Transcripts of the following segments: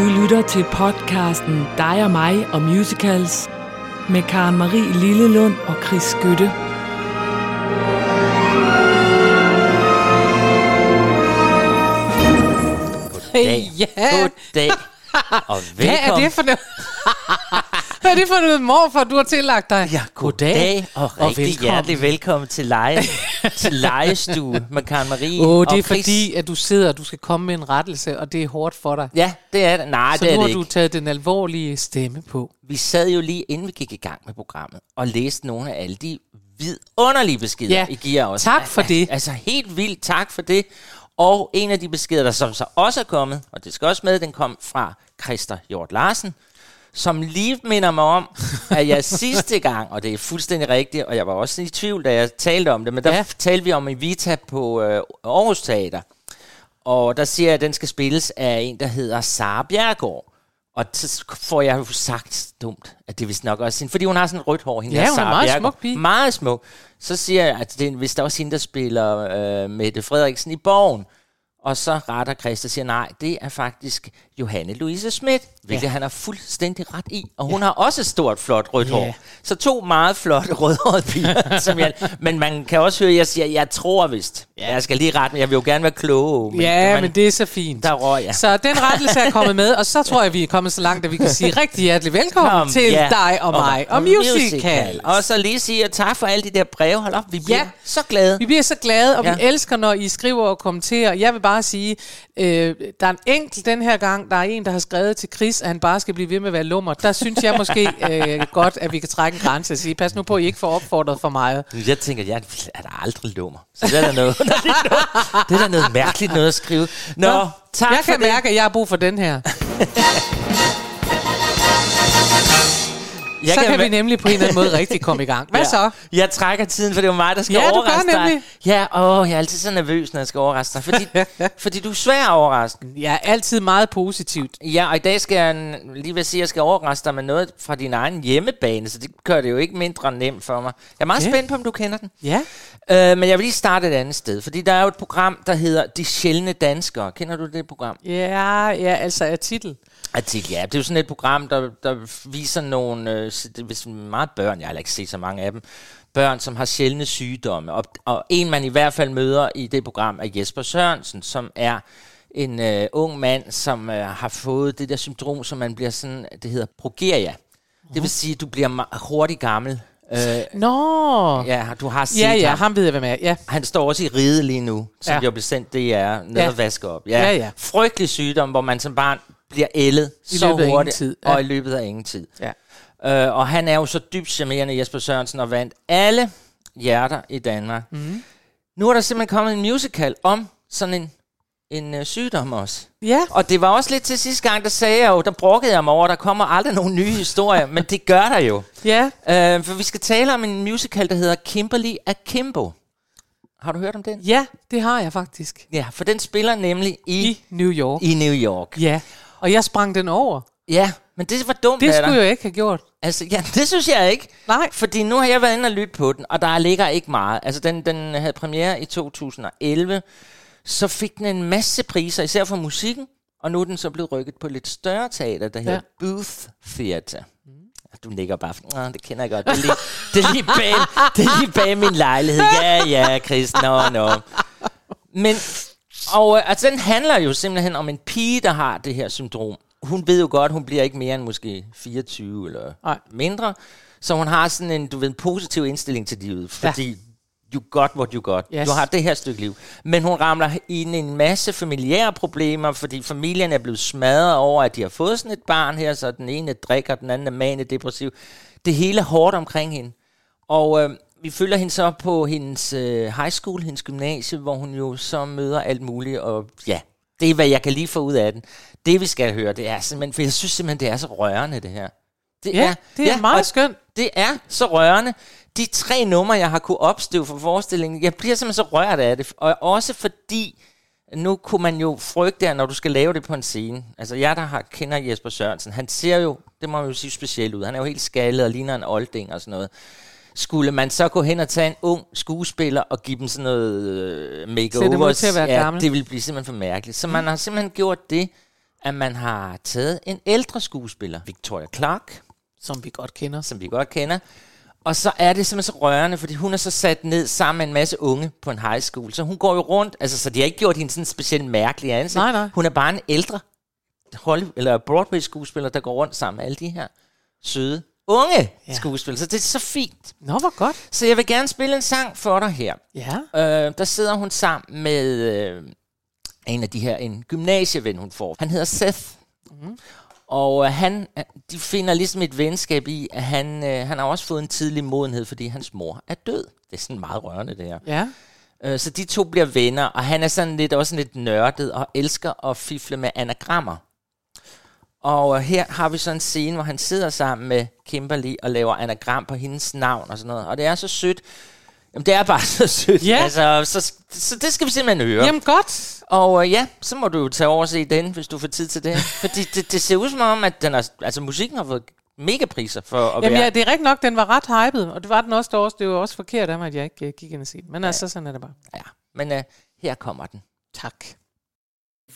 Du lytter til podcasten Dig og mig og musicals med Karen Marie Lillelund og Chris Skytte. Goddag. Ja. Goddag. Og Hvad er velkommen. det for noget? Hvad er det for noget morfar, du har tillagt dig? Ja, goddag og rigtig velkommen. hjertelig velkommen til leje, til legestue med Karen Marie Åh, det og er Chris. fordi, at du sidder og du skal komme med en rettelse, og det er hårdt for dig. Ja, det er det. Nej, Så det er nu det har du ikke. taget den alvorlige stemme på. Vi sad jo lige inden vi gik i gang med programmet og læste nogle af alle de vidunderlige beskeder, Ja, I giver os. tak for det. Altså helt vildt tak for det. Og en af de beskeder, der som så også er kommet, og det skal også med, den kom fra Christer Hjort Larsen, som lige minder mig om, at jeg sidste gang, og det er fuldstændig rigtigt, og jeg var også i tvivl, da jeg talte om det, men der Ja. talte vi om Evita på øh, Aarhus Teater. Og der siger jeg, at den skal spilles af en, der hedder Sara Bjergård. Og så får jeg jo sagt dumt, at det vist nok også hende, fordi hun har sådan rødt hår, hende Ja, hun er meget Bjerregaard. smuk pige. Meget smuk. Så siger jeg, at det er vist også hende, der spiller øh, Mette Frederiksen i Borgen. Og så retter Christa og siger, nej, det er faktisk Johanne Louise Schmidt, hvilket Ja. han har fuldstændig ret i. Og hun har også et stort, flot rødt Ja. hår. Så to meget flotte rødhårede piger. som jeg, men man kan også høre, at jeg siger, jeg tror vist. Ja. Jeg skal lige rette, men jeg vil jo gerne være klog. Men, ja, men det er så fint. Der røg jeg. Så den rettelse er kommet med, og så tror jeg, vi er kommet så langt, at vi kan sige rigtig hjertelig velkommen Kom, til ja. dig og mig og, musical. Og så lige sige tak for alle de der breve. Hold op, vi bliver Ja. så glade. Vi bliver så glade, og ja. vi Ja. elsker, når I skriver og kommenterer. Jeg vil bare sige, øh, der er en enkelt den her gang, der er en, der har skrevet til Chris, at han bare skal blive ved med at være lummer. Der synes jeg måske øh, godt, at vi kan trække en grænse og sige, pas nu på, at I ikke får opfordret for meget. Jeg tænker, jeg er der aldrig lummer. Så det er der noget, det er der noget mærkeligt noget at skrive. Nå, Nå tak jeg for kan det. mærke, at jeg har brug for den her. jeg så kan mær- vi nemlig på en eller anden måde rigtig komme i gang. Hvad ja. så? Jeg trækker tiden, for det er mig, der skal Ja, du gør overraske dig. nemlig. Ja, åh, jeg er altid så nervøs, når jeg skal overraske dig. Fordi, fordi du er svær at overraske. Jeg er altid meget positivt. Ja, og i dag skal jeg lige ved at sige, at jeg skal overraske dig med noget fra din egen hjemmebane, så det gør det jo ikke mindre nemt for mig. Jeg er meget Ja. spændt på, om du kender den. Ja. Øh, men jeg vil lige starte et andet sted, fordi der er jo et program, der hedder De Sjældne Danskere. Kender du det program? Ja, ja, altså er titel. Artikel, ja. Det er jo sådan et program, der, der viser nogle, øh, det er meget børn, jeg har ikke set så mange af dem, børn, som har sjældne sygdomme. Og, og en, man i hvert fald møder i det program, er Jesper Sørensen, som er en øh, ung mand, som øh, har fået det der syndrom, som man bliver sådan, det hedder progeria. Det vil sige, at du bliver hurtigt gammel. Øh, Nå. ja, du har set Ja, ja, ham. ham ved jeg, hvad med. Ja. Han står også i ride lige nu, som Ja. ja. jo blev sendt DR ned Ja. ja. og vaske op. Ja, ja. Frygtelig sygdom, hvor man som barn bliver ældet I så hurtigt, tid, ja. og i løbet af ingen tid. ja. Øh, og han er jo så dybt charmerende, Jesper Sørensen, og vandt alle hjerter i Danmark. Mm. Nu er der simpelthen kommet en musical om sådan en, en øh, sygdom også. Ja. Og det var også lidt til sidste gang, der sagde jeg jo, der brokkede jeg mig over, der kommer aldrig nogen nye historier, men det gør der jo. Ja. Øh, for vi skal tale om en musical, der hedder Kimberly Akimbo. Har du hørt om den? Ja, det har jeg faktisk. Ja, for den spiller nemlig i, I New York. i New York. Ja. Og jeg sprang den over. Ja, men det var dumt Det af dig. skulle jeg ikke have gjort. Altså, ja, det synes jeg ikke. Nej. Fordi nu har jeg været inde og lytte på den, og der ligger ikke meget. Altså, den, den havde premiere i 2011. Så fik den en masse priser, især for musikken. Og nu er den så blevet rykket på lidt større teater, der hedder Ja. Booth Theater. Du nikker bare, Åh, det kender jeg godt. Det er lige, det er lige, bag, det er lige bag min lejlighed. Ja, ja, Chris, nå, nå. Men, og øh, altså, den handler jo simpelthen om en pige, der har det her syndrom. Hun ved jo godt, hun bliver ikke mere end måske 24 eller Nej. mindre. Så hun har sådan en, du ved, en positiv indstilling til livet, fordi you got what you got. Yes. Du har det her stykke liv. Men hun ramler ind i en masse familiære problemer, fordi familien er blevet smadret over, at de har fået sådan et barn her, så den ene drikker, den anden er manedepressiv. Det hele er hårdt omkring hende. Og øh, vi følger hende så på hendes øh, high school, hendes gymnasie, hvor hun jo så møder alt muligt, og ja, det er, hvad jeg kan lige få ud af den. Det, vi skal høre, det er simpelthen, for jeg synes simpelthen, det er så rørende, det her. Det Ja, det er meget og skønt. Det er så rørende. De tre numre, jeg har kunne opstøve for forestillingen, jeg bliver simpelthen så rørt af det. Og også fordi, nu kunne man jo frygte, at når du skal lave det på en scene, altså jeg, der har, kender Jesper Sørensen, han ser jo, det må man jo sige specielt ud, han er jo helt skaldet og ligner en olding og sådan noget. Skulle man så gå hen og tage en ung skuespiller og give dem sådan noget øh, makeover? Til at være ja, gammel. det ville blive simpelthen for mærkeligt. Så man har simpelthen gjort det, at man har taget en ældre skuespiller, Victoria Clark, Som vi godt kender. som vi godt kender, og så er det simpelthen så rørende, fordi hun er så sat ned sammen med en masse unge på en high school. Så hun går jo rundt, altså så de har ikke gjort hende sådan specielt mærkelig ansigt. Nej, nej. Hun er bare en ældre Hollywood, eller Broadway-skuespiller, der går rundt sammen med alle de her søde unge Ja. skuespillere. Så det er så fint. Nå, hvor godt. Så jeg vil gerne spille en sang for dig her. Ja. Øh, der sidder hun sammen med øh, en af de her, en gymnasieven, hun får. Han hedder Seth. Mm. Og øh, han, de finder ligesom et venskab i, at han, øh, han har også fået en tidlig modenhed, fordi hans mor er død. Det er sådan meget rørende, det her. Ja. Øh, så de to bliver venner, og han er sådan lidt, også lidt nørdet og elsker at fifle med anagrammer. Og øh, her har vi så en scene, hvor han sidder sammen med Kimberly og laver anagram på hendes navn og sådan noget. Og det er så sødt. Jamen, det er bare så sødt. Ja. Altså, så, så det skal vi simpelthen høre. Jamen godt. Og øh, ja, så må du jo tage over og se den, hvis du får tid til det. Fordi det, det ser ud som om, at den er, altså, musikken har fået mega priser for at Jamen være... ja, det er rigtigt nok, den var ret hyped, og det var den også der også. Det var også forkert af mig, at jeg ikke uh, gik ind og se den. Men ja. altså, sådan er det bare. ja. Men øh, her kommer den. Tak.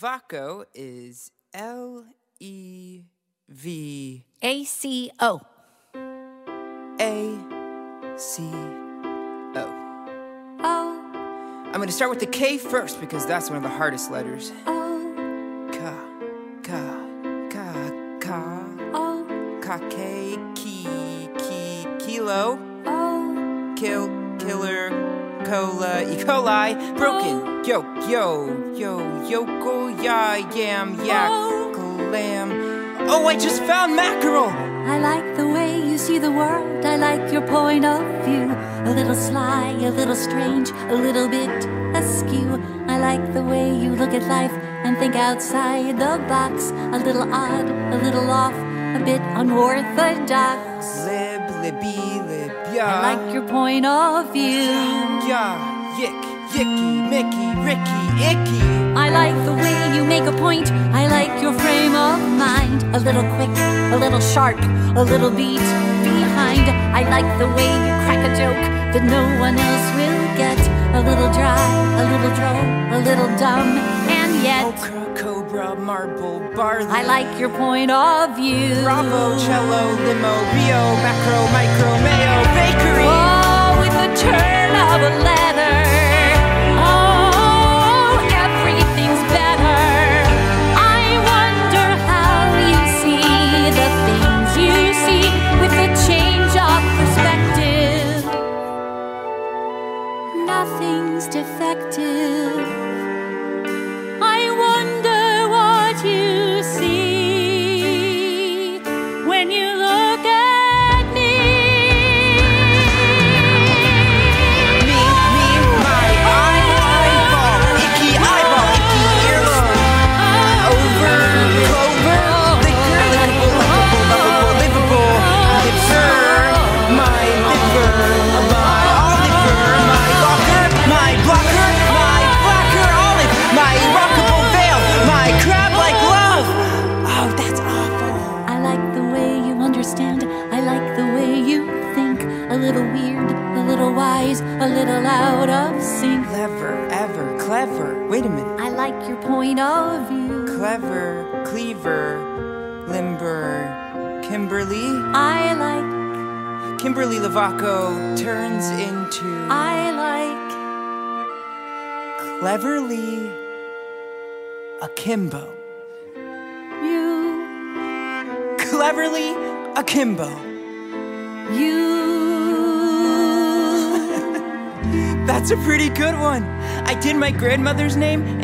Vaco is L E V A C O. A C O. O. I'm going to start with the K first because that's one of the hardest letters. O. Ka, ka, ka, ka, O. ka, K, ki, ki, kilo, O. kill, killer, cola, E. coli, broken, yo, yo, yo, yoko, ya, yam, yak, lamb. Oh, I just found mackerel! I like the way you see the world. I like your point of view. A little sly, a little strange, a little bit askew. I like the way you look at life and think outside the box. A little odd, a little off, a bit unorthodox. Lib, libby, lib, ya. I like your point of view. Ya, yick, yicky, mickey, ricky, icky. I like the way you make a point. I like your frame of mind. A little quick, a little sharp, a little beat behind. I like the way you crack a joke that no one else will get. A little dry, a little droll, a little dumb, and yet Okra, cobra, marble, barley. I like your point of view. Bravo, cello, limo, Rio, macro, micro, mayo, bakery. Oh, with the turn of a letter.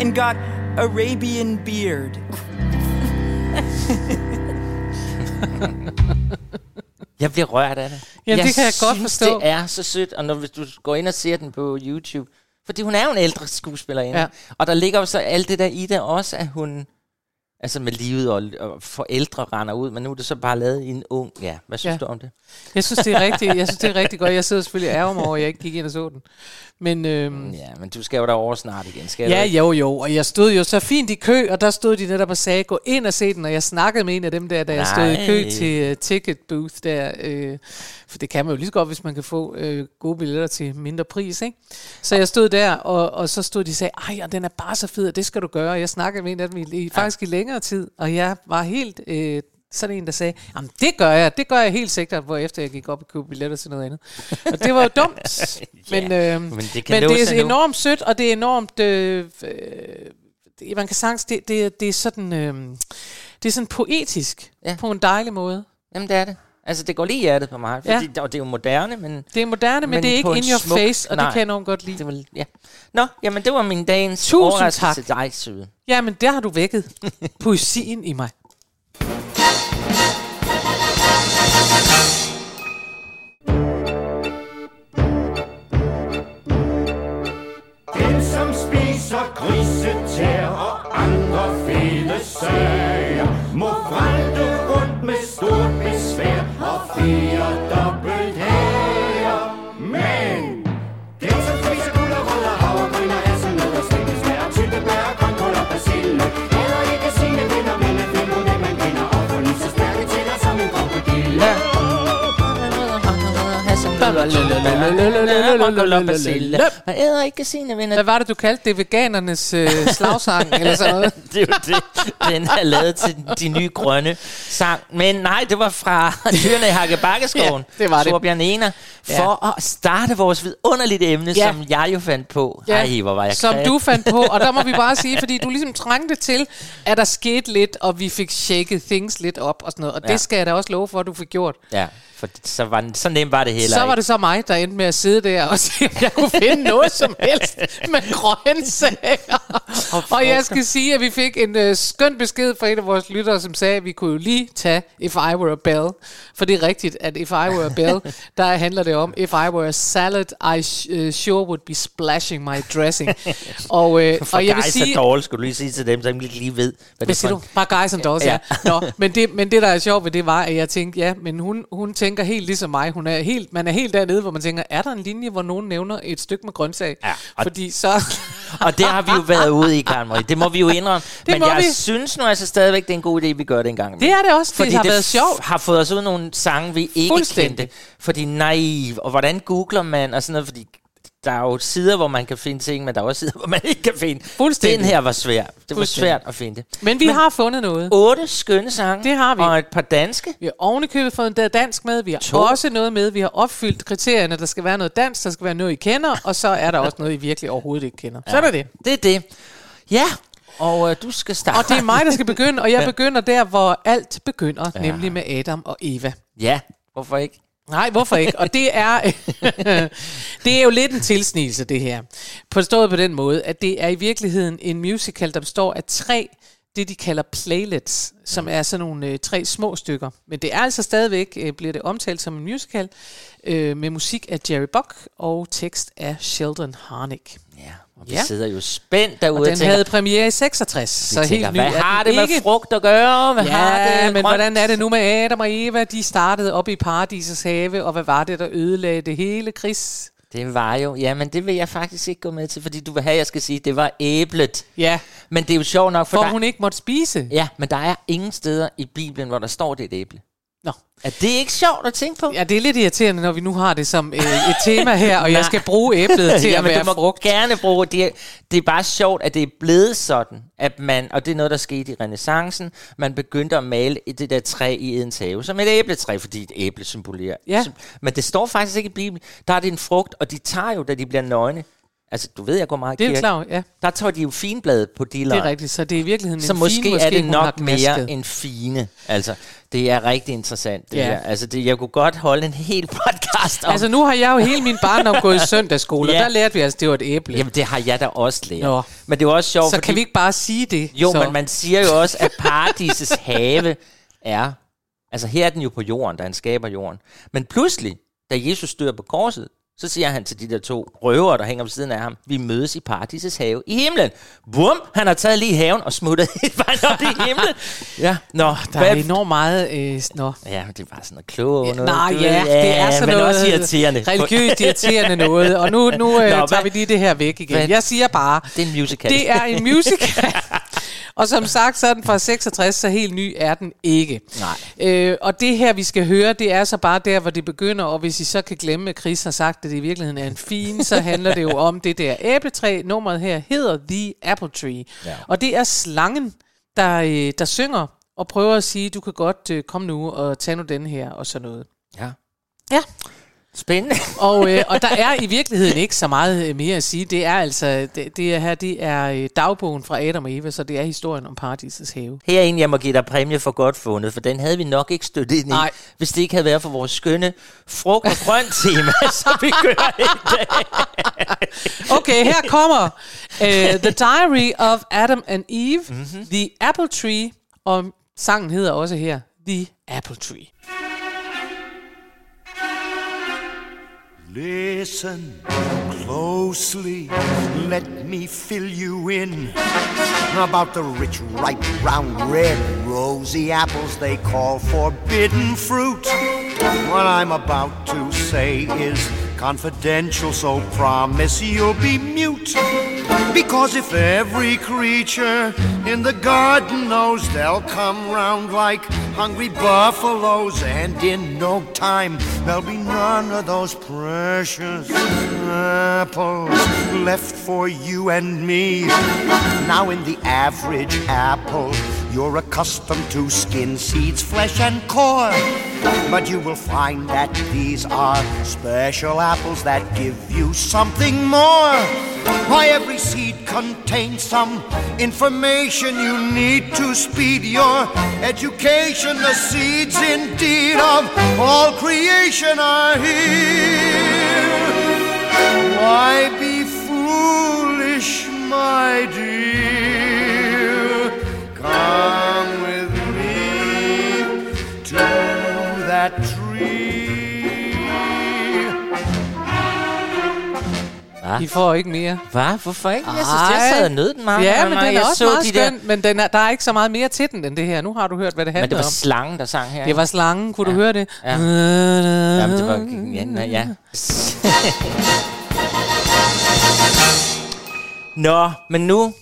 And got Arabian beard. Jeg bliver rørt af det. Jamen, det kan jeg godt forstå. det er så sødt, og når hvis du går ind og ser den på YouTube, fordi hun er jo en ældre skuespillerinde, Ja. ja. og der ligger jo så alt det der i det også, at hun, altså med livet og, og forældre render ud, men nu er det så bare lavet i en ung, ja, hvad synes Ja. ja. du om det? Jeg synes, det er rigtig, jeg synes, det er rigtig godt. Jeg sidder selvfølgelig ærger mig over, at jeg ikke gik ind og så den. Men øhm, Ja, men du skal jo derover snart igen, skal Ja, du jo, jo. Og jeg stod jo så fint i kø, og der stod de netop og sagde, gå ind og se den. Og jeg snakkede med en af dem der, da jeg stod i kø Nej. til uh, ticket booth der. Øh, for det kan man jo lige så godt, hvis man kan få øh, gode billetter til mindre pris, ikke? Så jeg stod der, og, og så stod de og sagde, ej, og den er bare så fed, og det skal du gøre. Og jeg snakkede med en af dem i, i, faktisk i længere længere tid, og jeg var helt øh, sådan en, der sagde, jamen det gør jeg, det gør jeg helt sikkert, hvor efter jeg gik op og købte billetter til noget andet. Og det var jo dumt, men, øh, men det kan men det er enormt sødt, og det er enormt, øh, øh, det- man kan sagtens, det, det, det er sådan, øh, det er sådan poetisk, Ja. ja. på en dejlig måde. Jamen, det er det. Altså, det går lige i hjertet på mig, fordi, ja. og det er jo moderne, men Det er moderne, men, Men det er ikke in your smuk- face, og nej. det kan jeg enormt godt lide. det var, ja. Nå, jamen, det var min dagens Tusind overraskelse tak. til dig, Søde. Jamen, der har du vækket poesien i mig. Spiser grisetær og andre fede sager Må vralte rundt med stort besvær og fire dobbelt hager. Men den som spiser gulerødder, havregryn og hasselnød og stikkelsbær Tyttebær, grønkål og persille. Hader ikke sine venner, men film på det man kender. Og lige så stærke tænder som en krokodille man æder ikke sine venner. Hvad var det, du kaldte det? Veganernes øh, slagsang, eller sådan noget? det er jo det, den er lavet til de nye grønne sang. Men nej, det var fra Dyrene i Hakkebakkeskoven. Ja, det var det. Torbjørn Ener. For at starte vores vidunderligt emne, Ja. som jeg jo fandt på. Ej, hvor var jeg som kreativ. du fandt på, og der må vi bare sige, fordi du ligesom trængte til, at der skete lidt, og vi fik shaket things lidt op og sådan noget, og Ja. det skal jeg da også love for, at du fik gjort. Ja, for så, var, så nemt var det heller Så var ikke. det så mig, der endte med at sidde der og se, om jeg kunne finde noget som helst med grøntsager. og jeg skal sige, at vi fik en øh, skøn besked fra en af vores lyttere, som sagde, at vi kunne jo lige tage If I Were a Bell. For det er rigtigt, at If I Were a Bell, der handler det om, If I were a salad, I uh, sure would be splashing my dressing. og, øh, For og jeg vil sige... dolls, skulle du lige sige til dem, som ikke lige ved, hvad det er du? Bare guys and dolls, ja. Ja. Nå, men, det, men det, der er sjovt ved det, var, at jeg tænkte, ja, men hun, hun tænker helt ligesom mig. Hun er helt, man er helt dernede, hvor man tænker, er der en linje, hvor nogen nævner et stykke med grøntsag? Ja, og- Fordi så... Og det har vi jo været ude i, Karen Marie. Det må vi jo indrømme. Men må jeg vi. synes nu altså stadigvæk, det er en god idé, vi gør det en gang. Det er det også. Det Fordi har det været sjovt. har fået os ud nogle sange, vi ikke kendte. Fordi naiv, og hvordan googler man, og sådan noget, fordi der er jo sider, hvor man kan finde ting, men der er også sider, hvor man ikke kan finde. Fuldstændig. Den her var svær. Det var svært at finde det. Men vi men, har fundet noget. Otte skønne sange. Det har vi. Og et par danske. Vi har ovenikøbet fået en dansk med. Vi har To. også noget med. Vi har opfyldt kriterierne. Der skal være noget dansk, der skal være noget, I kender. Og så er der også noget, I virkelig overhovedet ikke kender. Ja. Så er det det. Det er det. Ja, og øh, du skal starte. Og det er mig, der skal begynde. Og jeg begynder der, hvor alt begynder. Ja. Nemlig med Adam og Eva. Ja, hvorfor ikke? Nej, hvorfor ikke? Og det er, det er jo lidt en tilsnigelse, det her. Forstået på den måde, at det er i virkeligheden en musical, der består af tre, det de kalder playlets, som er sådan nogle øh, tre små stykker. Men det er altså stadigvæk, øh, bliver det omtalt som en musical, øh, med musik af Jerry Buck og tekst af Sheldon Harnick. Og vi Ja. sidder jo spændt derude Og den tænker, havde premiere i 66, så tænker, helt ny hvad har det med ikke. frugt at gøre? Hvad har Ja, det men grønt? hvordan er det nu med Adam og Eva? De startede op i paradisets have, og hvad var det, der ødelagde det hele, Chris? Det var jo, ja, men det vil jeg faktisk ikke gå med til, fordi du vil have, at jeg skal sige, det var æblet. Ja, Men det er jo sjovt nok, for, for der, hun ikke måtte spise. ja, men der er ingen steder i Bibelen, hvor der står, det er et æble. Nå. Er det ikke sjovt at tænke på? Ja, det er lidt irriterende, når vi nu har det som øh, et tema her, og jeg skal bruge æblet til at Jamen, være du må frugt. gerne bruge det. Det er bare sjovt, at det er blevet sådan, at man, og det er noget, der skete i renaissancen, man begyndte at male det der træ i Edens have, som et æbletræ, fordi et æble symbolerer. Ja. Men det står faktisk ikke i Bibelen. Der er det en frugt, og de tager jo, da de bliver nøgne. Altså, du ved, jeg går meget i Det er klart, ja. Der tager de jo finblade på Det dealeren. er rigtigt, så det er i virkeligheden Så en måske, fin, er det nok mere end fine. Altså, det er rigtig interessant. Det Ja. her. Altså, det, jeg kunne godt holde en hel podcast om. Altså nu har jeg jo hele min barndom gået i søndagsskole, Ja. og der lærte vi altså, det var et æble. Jamen, det har jeg da også lært. Nå. Men det er jo også sjovt, så fordi... kan vi ikke bare sige det? Jo, så. men man siger jo også, at paradisets have er... Altså, her er den jo på jorden, da han skaber jorden. Men pludselig, da Jesus dør på korset, så siger han til de der to røvere, der hænger ved siden af ham, vi mødes i paradisets have i himlen. Bum! Han har taget lige haven og smuttet helt vejen op i himlen. Ja, nå. Der er enormt meget... Øh, nå. Ja, det er bare sådan noget kloge noget. Nej, ved. ja, det er sådan men noget også irriterende. religiøst irriterende noget. Og nu, nu øh, Nå, tager hvad- vi lige det her væk igen. hvad- Jeg siger bare, Det er en musical. det er en musical. Og som sagt, så er den fra 66, så helt ny er den ikke. Nej. Øh, og det her, vi skal høre, det er så bare der, hvor det begynder. Og hvis I så kan glemme, at Chris har sagt, at det i virkeligheden er en fin, så handler det jo om det der æbletræ. Nummeret her hedder The Apple Tree. Ja. Og det er slangen, der, øh, der synger og prøver at sige, du kan godt øh, komme nu og tage nu den her og sådan noget. Ja. Ja. Spændende. Og, øh, og der er i virkeligheden ikke så meget øh, mere at sige. Det er altså, det, det er her, det er øh, dagbogen fra Adam og Eva, så det er historien om paradisets have. Her er en, jeg må give dig præmie for godt fundet, for den havde vi nok ikke støttet ind i, Nej. hvis det ikke havde været for vores skønne frugt- og grønt tema, som vi kører i dag. Okay, her kommer uh, The Diary of Adam and Eve, mm-hmm. The Apple Tree, og sangen hedder også her, The Apple Tree. Listen closely, let me fill you in about the rich, ripe, round, red, rosy apples they call forbidden fruit. What I'm about to say is confidential, so promise you'll be mute. Because if every creature in the garden knows, they'll come round like hungry buffaloes, and in no time there'll be none of those precious apples left for you and me. Now, in the average apple, you're accustomed to skin, seeds, flesh, and core. But you will find that these are special apples that give you something more. Why, every seed contains some information you need to speed your education. The seeds, indeed, of all creation are here. Why be foolish, my dear? I får ikke mere. Hvad? Hvorfor ikke? Jeg synes, jeg sad og nød den meget. Ja, men den er også så meget de der- skøn, men den er, der er ikke så meget mere til den end det her. Nu har du hørt, hvad det Men handler det var om. slangen, der sang her. Det var slangen, kunne du høre det? Ja. Jamen, det var... Ja, ja. Nå, men nu...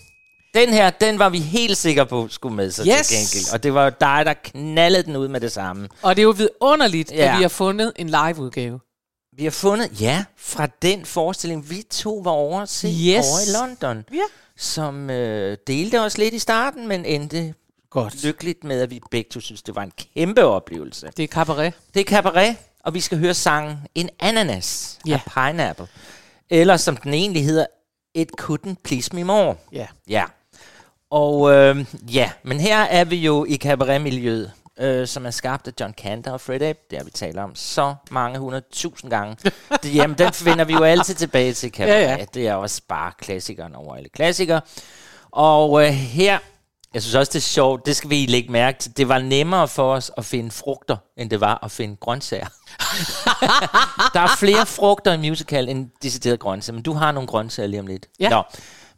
Den her, den var vi helt sikre på skulle med sig Yes. til gengæld. Og det var jo dig, der knaldede den ud med det samme. Og det er jo vidunderligt, Ja. at vi har fundet en live-udgave. Vi har fundet, ja, fra den forestilling, vi to var over at se Yes. over i London. Ja. Som øh, delte os lidt i starten, men endte Godt. lykkeligt med, at vi begge to synes, det var en kæmpe oplevelse. Det er cabaret. Det er cabaret, og vi skal høre sangen En ananas Ja. af Pineapple. Eller som den egentlig hedder, It Couldn't Please Me More. Ja. Ja. Og øh, ja, men her er vi jo i cabaretmiljøet, øh, som er skabt af John Cantor og Fred App. Det har vi talt om så mange hundredtusind gange. det, jamen, den finder vi jo altid tilbage til cabaret. Ja, ja. Det er også bare klassikeren over alle klassikere. Og øh, her, jeg synes også, det er sjovt, det skal vi lægge mærke til. Det var nemmere for os at finde frugter, end det var at finde grøntsager. der er flere frugter i musical end decideret grøntsager, men du har nogle grøntsager lige om lidt. Ja. Nå.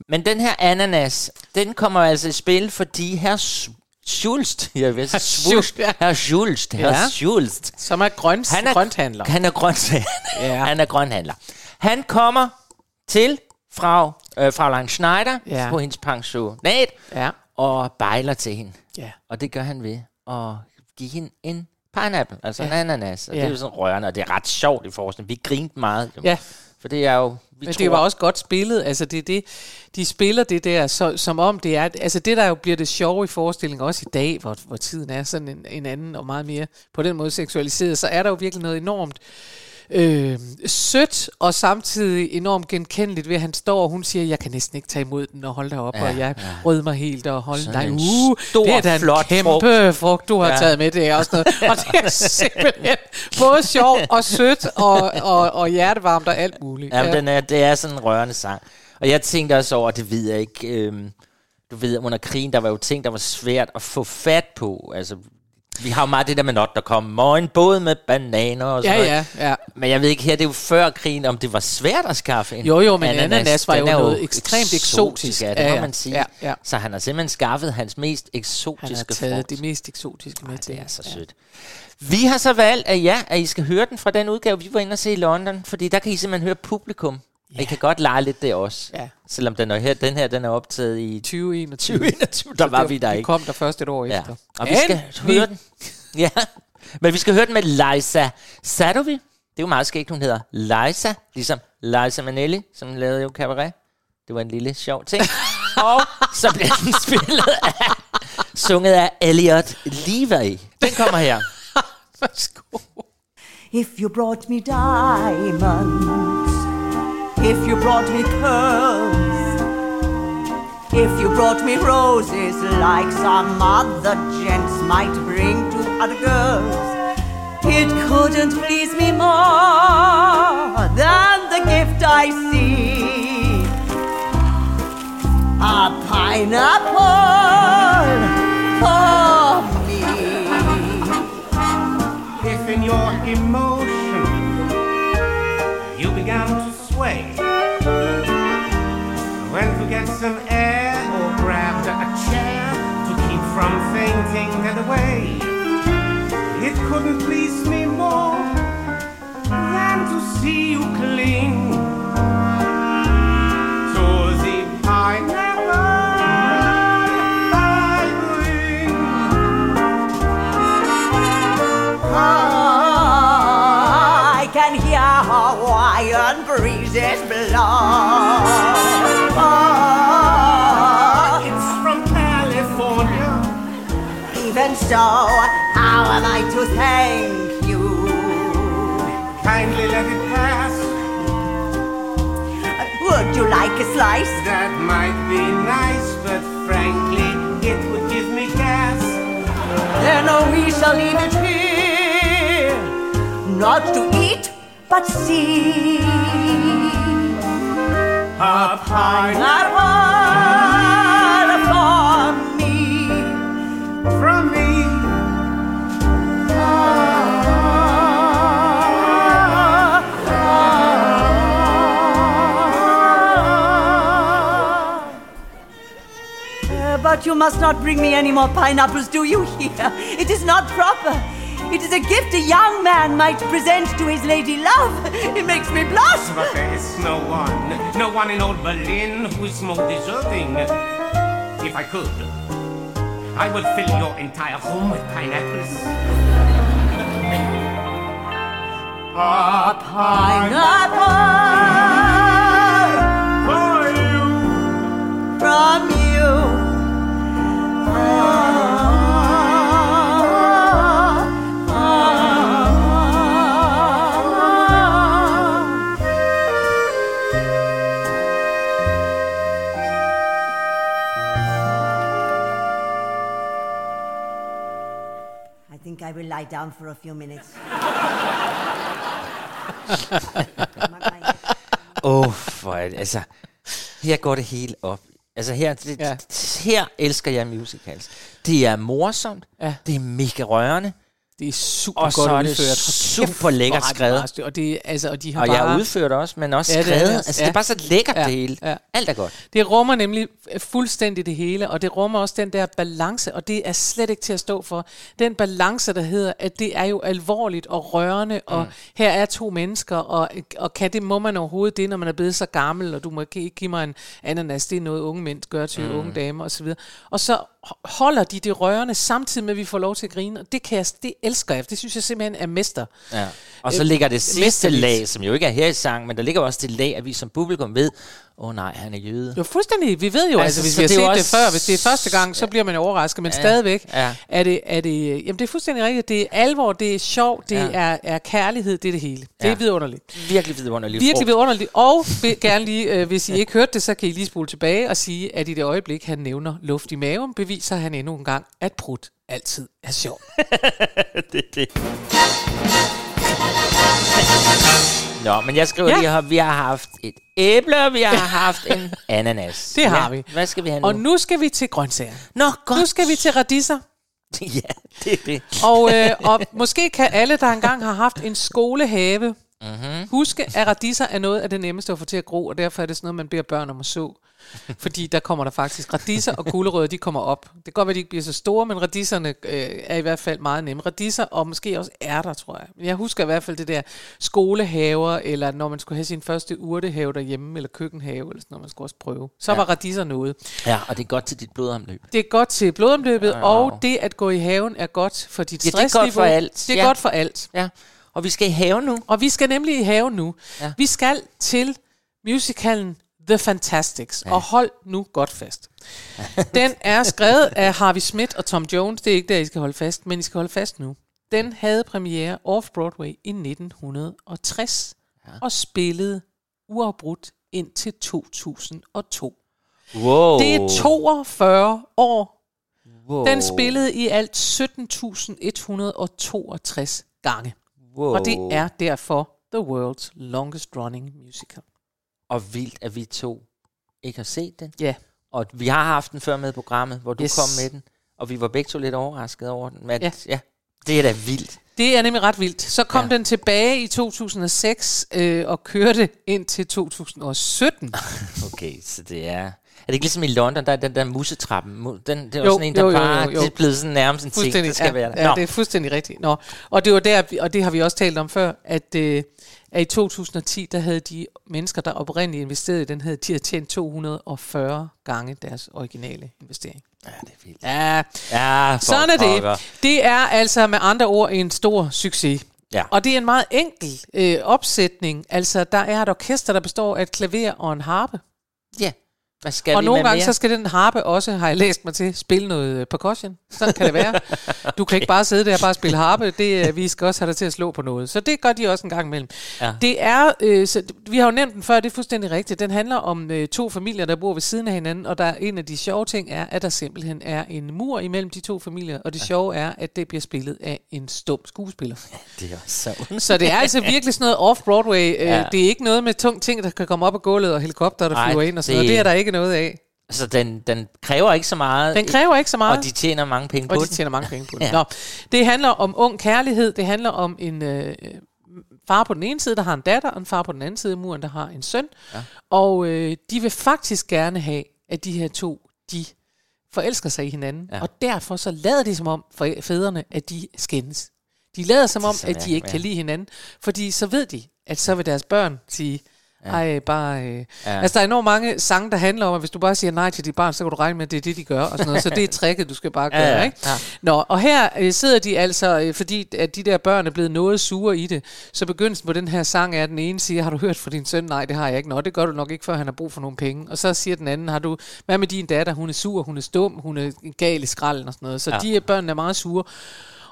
Men den her ananas, den kommer altså i spil, fordi her Schulst, jeg vil sige, Schulst, ja. her Schulst, her Ja. Schulst, Som er, grønt, han er grønthandler. Han er grøntsager. Ja. Han er grønhandler. Han kommer til Frau, øh, Fraulein Schneider Ja. på hendes pensionat Ja. og bejler til hende. Ja. Og det gør han ved at give hende en pineapple, altså ja. en ananas. Og Ja. det er jo sådan rørende, og det er ret sjovt i forskning. Vi grinte meget. Jo. Ja. For det er jo... Vi Men tror, det var også godt spillet. Altså det, det, de spiller det der, så, som om det er... Altså det, der jo bliver det sjove i forestillingen, også i dag, hvor, hvor tiden er sådan en, en anden og meget mere på den måde seksualiseret, så er der jo virkelig noget enormt øh, sødt og samtidig enormt genkendeligt ved, at han står, og hun siger, jeg kan næsten ikke tage imod den og holde dig op, Ja, og jeg ja. rød mig helt og holde Sådan dig. Uh, stor, det er da en flot kæmpe frugt. frugt, du har Ja. ja. taget med. Det er også noget. Og det er simpelthen både sjovt og sødt og, og, og hjertevarmt og alt muligt. Jamen, den er, det er sådan en rørende sang. Og jeg tænkte også over, det ved jeg ikke... Øhm, du ved, under krigen, der var jo ting, der var svært at få fat på. Altså, vi har jo meget det der med not, der kom morgen både med bananer og sådan Ja, noget. ja, ja. Men jeg ved ikke her, det er jo før krigen, om det var svært at skaffe en Jo, jo, men ananas var Den jo noget ekstremt eksotisk. Ja, det Ja, må ja. man sige. Ja, ja. Så han har simpelthen skaffet hans mest Han har eksotiske taget frugt. det mest eksotiske med til. Det er så sødt. Vi har så valgt, at ja, at I skal høre den fra den udgave, vi var inde og se i London, fordi der kan I simpelthen høre publikum. Ja. I kan godt lege lidt det også. Ja. Selvom den, er her, den her den er optaget i 2021. 2021, der var vi der Vi ikke. kom der først et år Ja. efter. Og vi skal vi- høre den. Ja, men vi skal høre den med Liza Sadovi. Det er jo meget skægt, hun hedder Liza, ligesom Liza Minnelli, som lavede jo cabaret. Det var en lille sjov ting. og så bliver den spillet af sunget af Elliot Levi. Den kommer her. Værsgo. If you brought me diamonds, if you brought me pearls, if you brought me roses like some other gents might bring to other girls, it couldn't please me more than the gift I see. A pineapple for me. If in your emotion some air or grabbed a chair to keep from fainting dead away, it couldn't please me more than to see you cling to the pineapple. I can hear Hawaiian breezes blow. So, how am I to thank you? Kindly let it pass. Would you like a slice? That might be nice, but frankly, it would give me gas. Then oh, we shall leave it here, not to eat, but see. A Pineapple But you must not bring me any more pineapples, do you hear? It is not proper. It is a gift a young man might present to his lady love. It makes me blush. But there is no one, no one in old Berlin who is more deserving. If I could, I would fill your entire home with pineapples. A pineapple For you. from you. Will lie down for a few minutes. Åh, oh, for er det- altså, her går det hele op. Altså her, det, ja. her elsker jeg musicals. Det er morsomt, Ja. det er mega rørende, Det er super Og godt så er det udført. Super lækkert er skrevet. Og, det, altså, og de har og jeg bare... er udført også, men også Ja, ja, det er skrevet. det. altså, Ja. det er bare så lækkert Ja, det hele. ja. Alt er godt. Det rummer nemlig fuldstændig det hele, og det rummer også den der balance, og det er slet ikke til at stå for. Den balance, der hedder, at det er jo alvorligt og rørende, og her er to mennesker, og, og kan det, må man overhovedet det, når man er blevet så gammel, og du må ikke give mig en ananas, det er noget unge mænd gør til mm. unge damer osv. Og så holder de det rørende, samtidig med, at vi får lov til at grine, og det, kan jeg, det elsker jeg, det synes jeg simpelthen er mester. Ja. Og så Øh, ligger det sidste mesterligt. lag, som jo ikke er her i sang, men der ligger også det lag, at vi som publikum ved, åh oh, nej, han er jøde. Jo, fuldstændig. Vi ved jo, altså, Altså, hvis vi har det set jo det også- før, hvis det er første gang, så bliver man jo overrasket, men Ja, stadigvæk ja. er, det, er det, jamen det er fuldstændig rigtigt, det er alvor, det er sjov, det Ja. er, er kærlighed, det er det hele. Det Ja. er vidunderligt. Virkelig vidunderligt. Virkelig vidunderligt, og vil gerne lige, øh, hvis I ikke hørte det, så kan I lige spole tilbage og sige, at i det øjeblik, han nævner luft i maven, beviser han endnu en gang, at prut altid er sjov. det, det. Nå, men jeg skriver Ja. ja. lige her, vi har haft et æble, og vi har haft en ananas. Det har vi. Hvad skal vi have nu? Og nu skal vi til grøntsager. Nå, godt. Nu skal vi til radiser. ja, det er det. Og, øh, og måske kan alle, der engang har haft en skolehave, mm-hmm. huske, at radiser er noget af det nemmeste at få til at gro, og derfor er det sådan noget, man beder børn om at så. Fordi der kommer der faktisk radiser og gulerødder, de kommer op. Det kan godt være, de ikke bliver så store, men radiserne øh, er i hvert fald meget nemme. Radiser og måske også ærter, tror jeg. Men jeg husker i hvert fald det der skolehaver, eller når man skulle have sin første urtehave derhjemme, eller køkkenhave, eller sådan noget, man skulle også prøve. Så ja. var radiser noget. Ja, og det er godt til dit blodomløb. Det er godt til blodomløbet, ja. og det at gå i haven er godt for dit Ja, det er stressniveau. godt for alt. Det er Ja. godt for alt. Ja, og vi skal i have nu. Og vi skal nemlig i haven nu. Ja. Ja. Vi skal til musicalen The Fantastics. Og hold nu godt fast. Den er skrevet af Harvey Smith og Tom Jones. Det er ikke der, I skal holde fast, men I skal holde fast nu. Den havde premiere off-Broadway i 1960 ja. og spillede uafbrudt indtil 2002. Wow. Det er 42 år. wow. Den spillede i alt 17.162 gange. Wow. Og det er derfor the world's longest running musical. Og vildt, at vi to ikke har set den. Ja. Og vi har haft den før med programmet, hvor du Yes. kom med den. Og vi var begge to lidt overraskede over den. Men Ja. ja, det er da vildt. Det er nemlig ret vildt. Så kom ja. den tilbage i 2006 øh, og kørte ind til 2017. Okay, så det er... Er det ikke ligesom i London, der er den der musetrappen? Mu- Den, det var Jo, sådan en, der jo, bare... jo, jo. Det er blevet sådan nærmest en ting, der skal ja, være der. Ja, Nå. det er fuldstændig rigtigt. Nå. Og det var der, og det har vi også talt om før, at, øh, at i 2010, der havde de mennesker, der oprindeligt investerede i den, havde de havde tjent 240 gange deres originale investering. Ja, det er vildt. Ja, Ja, for sådan er pokker. det. Det er altså med andre ord en stor succes. Ja. Og det er en meget enkel øh, opsætning. Altså, der er et orkester, der består af et klaver og en harpe. Ja, hvad skal og vi nogle gange, mere? så skal den harpe også, har jeg læst mig til, spille noget øh, percussion. Sådan kan det være. Du kan ikke bare sidde der og bare spille harpe. Det, øh, vi skal også have dig til at slå på noget. Så det gør de også en gang imellem. Ja. Det er, øh, så, vi har jo nævnt den før, det er fuldstændig rigtigt. Den handler om øh, to familier, der bor ved siden af hinanden, og der er en af de sjove ting er, at der simpelthen er en mur imellem de to familier, og det sjove er, at det bliver spillet af en stum skuespiller. Det er så Så det er altså virkelig sådan noget off-Broadway. Øh, Ja. Det er ikke noget med tung ting, der kan komme op af gulvet og helikopter, der Nej, flyver ind og sådan det- noget. Det er der ikke noget af. Så den, den kræver ikke så meget. Den kræver ikke så meget. Og de tjener mange penge på og de den. tjener mange penge på. Ja. Nå, det handler om ung kærlighed. Det handler om en øh, far på den ene side, der har en datter, og en far på den anden side af muren, der har en søn. Ja. Og øh, de vil faktisk gerne have, at de her to, de forelsker sig i hinanden. Ja. Og derfor så lader de som om, for fædrene, at de skændes. De lader som om, at de ikke kan lide hinanden. Fordi så ved de, at så vil deres børn sige, ej, bare... Øh. Ja. Ja. Altså, der er enormt mange sange, der handler om, at hvis du bare siger nej til dit barn, så kan du regne med, at det er det, de gør, og sådan noget. Så det er tricket, du skal bare gøre, Ja, ja. ikke? Ja. Nå, og her øh, sidder de altså, øh, fordi at de der børn er blevet noget sure i det, så begyndelsen på den her sang er, at den ene siger, har du hørt fra din søn? Nej, det har jeg ikke. Nå, det gør du nok ikke, før han har brug for nogle penge. Og så siger den anden, har du, hvad med din datter? Hun er sur, hun er stum, hun er gal i skralden og sådan noget. Så Ja. ja. de her børn er meget sure.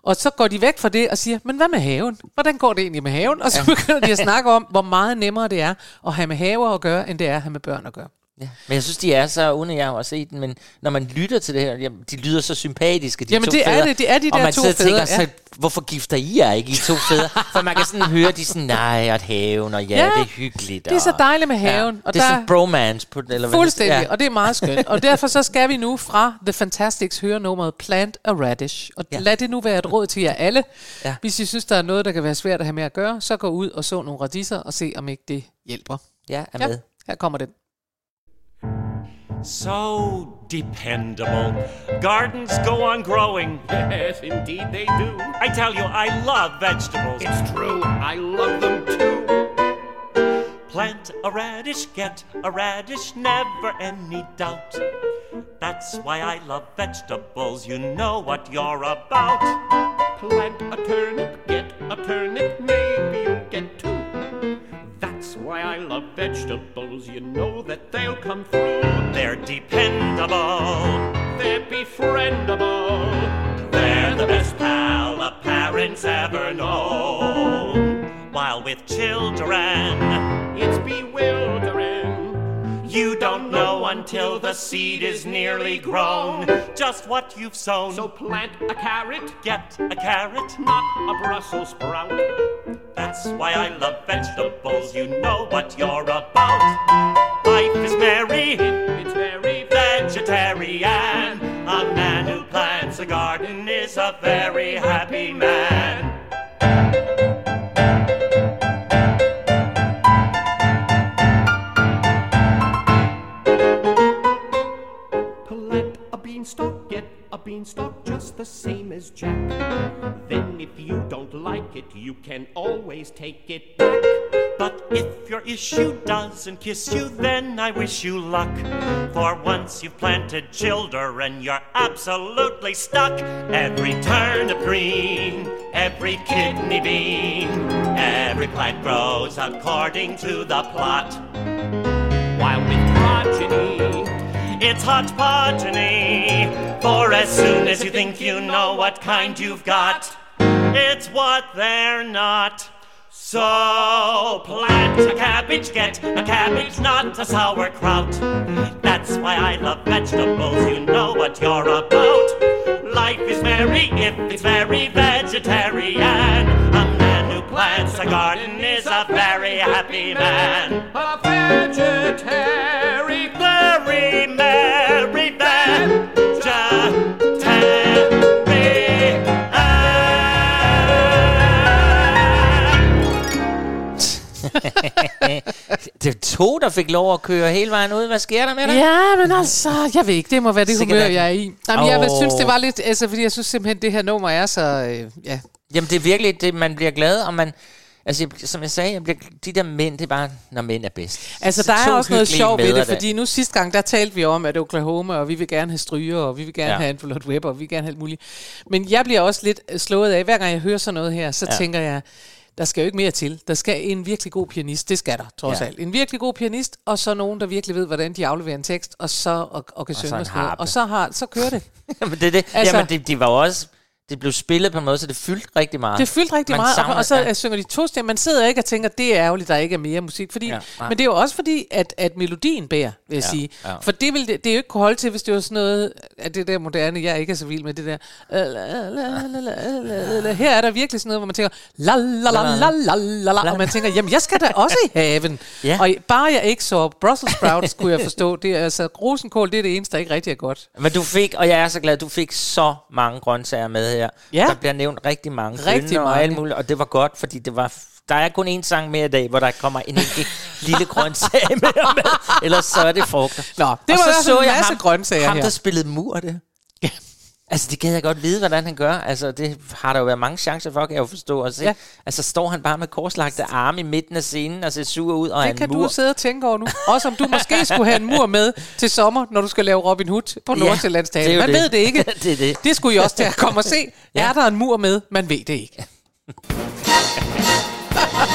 Og så går de væk fra det og siger, men hvad med haven? Hvordan går det egentlig med haven? Og så begynder de at snakke om, hvor meget nemmere det er at have med haver at gøre, end det er at have med børn at gøre. Ja. Men jeg synes, de er så, uden at jeg har set den, men når man lytter til det her, jamen, de lyder så sympatiske, de Jamen, to det er fædre. det. Det er de og der man to sidder og tænker, fædre, ja. så, hvorfor gifter I jer ikke, I to fædre? For man kan sådan høre, de er sådan, nej, og haven, og ja, Ja, det er hyggeligt. det er så og- dejligt med haven, Ja, og det er der- sådan bromance på den, eller hvad Fuldstændig, det- ja. og det er meget skønt. Og derfor så skal vi nu fra The Fantastics høre nummeret Plant a Radish. Og Ja. ja. lad det nu være et råd til jer alle. Ja. Ja. Hvis I synes, der er noget, der kan være svært at have med at gøre, så gå ud og så nogle radiser og se, om ikke det hjælper. Ja, er Ja, med. her kommer den. So dependable. Gardens go on growing. Yes, indeed they do. I tell you, I love vegetables. It's true, I love them too. Plant a radish, get a radish, never any doubt. That's why I love vegetables. You know what you're about. Plant a turnip, get a turnip, maybe why I love vegetables. You know that they'll come through. They're dependable. They're befriendable. They're the best pal a parent's ever known. While with children, It's bewildering. You don't know until the seed is nearly grown just what you've sown. So plant a carrot, get a carrot. not a Brussels sprout. That's why I love vegetables. You know what you're about. Life is merry, It's very vegetarian. A man who plants a garden is a very happy man. Beanstalk just the same as Jack. Then if you don't like it, you can always take it back. But if your issue doesn't kiss you, then I wish you luck. For once you've planted children, you're absolutely stuck. Every turnip green, every kidney bean, every plant grows according to the plot. It's hot progeny. For as soon as you think you know what kind you've got, it's what they're not. So plant a cabbage, get a cabbage, not a sauerkraut. That's why I love vegetables, you know what you're about. Life is merry if it's very vegetarian. A man who plants a garden is a very happy man. A vegetarian. det er to, der fik lov at køre hele vejen ud. Hvad sker der med dig? Ja, men altså, jeg ved ikke, det må være det Sikkert humør, jeg er i. Jamen, jeg Åh. synes, det var lidt, altså, fordi jeg synes simpelthen, det her nummer er så, øh, ja. Jamen, det er virkelig, det, man bliver glad, og man... Altså, jeg, som jeg sagde, jeg bliver, de der mænd, det er bare, når mænd er bedst. Altså, Så der er også noget sjovt ved det, fordi nu sidste gang, der talte vi om, at Oklahoma, og vi vil gerne have stryger, og vi vil gerne Ja. have Angelot Webber, og vi vil gerne have alt muligt. Men jeg bliver også lidt øh, slået af, hver gang jeg hører sådan noget her, så Ja. tænker jeg, der skal jo ikke mere til. Der skal en virkelig god pianist, det skal der, trods Ja. alt. En virkelig god pianist, og så nogen, der virkelig ved, hvordan de afleverer en tekst, og så og, og kan så synge en og sådan noget. Og så, har, så kører det. Jamen, det, er det. Altså- Jamen, det, de var også... Det blev spillet på en måde, så det fyldte rigtig meget. Det fyldte rigtig Man meget, savner- og, og så ja. synger de to stemmer. Man sidder ikke og tænker, det er ærgerligt, der ikke er mere musik. Fordi, Ja, ja, nej. men det er jo også fordi, at, at melodien bærer, vil jeg Ja, sige. ja. For det ville det, det er jo ikke kunne holde til, hvis det var sådan noget af det der moderne, jeg ikke er så vild med det der. Her er der virkelig sådan noget, hvor man tænker, la la la la la la la, og man tænker, jamen jeg skal da også i haven. Ja. Og bare jeg ikke så Brussels sprouts, kunne jeg forstå. Det er, altså, rosenkål, det er det eneste, der ikke rigtig er godt. Men du fik, og jeg er så glad, du fik så mange grøntsager med her. Ja. Der bliver nævnt rigtig mange Rigtig bønner og mange. alt muligt, og det var godt, fordi det var, der er kun én sang mere i dag, hvor der kommer en enkelt lille grøntsag mere med, ellers så er det frugter. Nå, det og var så så en jeg masse ham, grøntsager ham, her. der spillede mur, det. Altså, det gad jeg godt vide, hvordan han gør. Altså, det har der jo været mange chancer for, kan jeg jo forstå. Altså, ja. Altså står han bare med korslagte arme i midten af scenen og ser sur ud, og Det kan mur. du sidde og tænke over nu. Også om du måske skulle have en mur med til sommer, når du skal lave Robin Hood på Ja, jo Man det. ved det ikke. Det er det. Det skulle I også til at komme og se. Ja. Er der en mur med? Man ved det ikke.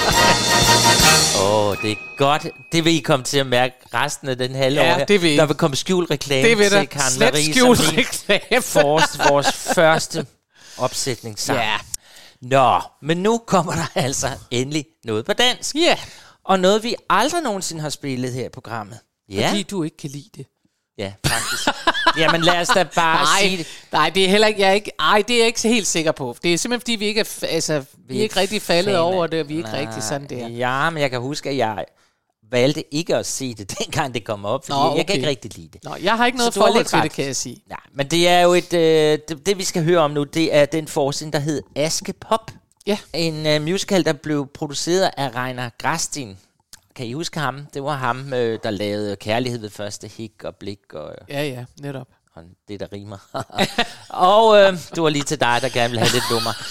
Åh, oh, det er godt. Det vil I komme til at mærke resten af den halve Ja, år det vil. Der vil komme skjult reklame Det vil til der. Karen Slet Marie, skjult reklame. vores, vores første opsætningssang. Ja. Nå, men nu kommer der altså endelig noget på dansk. Ja, Og noget, vi aldrig nogensinde har spillet her i programmet. Ja, fordi du ikke kan lide det. Ja faktisk. Jamen lad os da bare sige Nej, det. nej, det er heller ikke, jeg er ikke, ej, det er jeg ikke så helt sikker på. Det er simpelthen, fordi vi ikke er, altså, vi er ikke rigtig faldet over det, og vi er ikke Nej, rigtig sådan der. Ja, men jeg kan huske, at jeg valgte ikke at se det, dengang det kom op, fordi Nå, jeg kan okay. ikke rigtig lide det. Nå, jeg har ikke noget forhold til det, kan jeg sige. Ja, men det er jo et, øh, det, det, vi skal høre om nu, det er den forestilling, der hed Askepop. Ja. En øh, musical, der blev produceret af Reiner Grastin. Kan I huske ham? Det var ham, øh, der lavede Kærlighed ved første hik og blik og, Ja, ja, netop. og det, der rimer. og øh, det var lige til dig, der gerne ville have lidt nummer.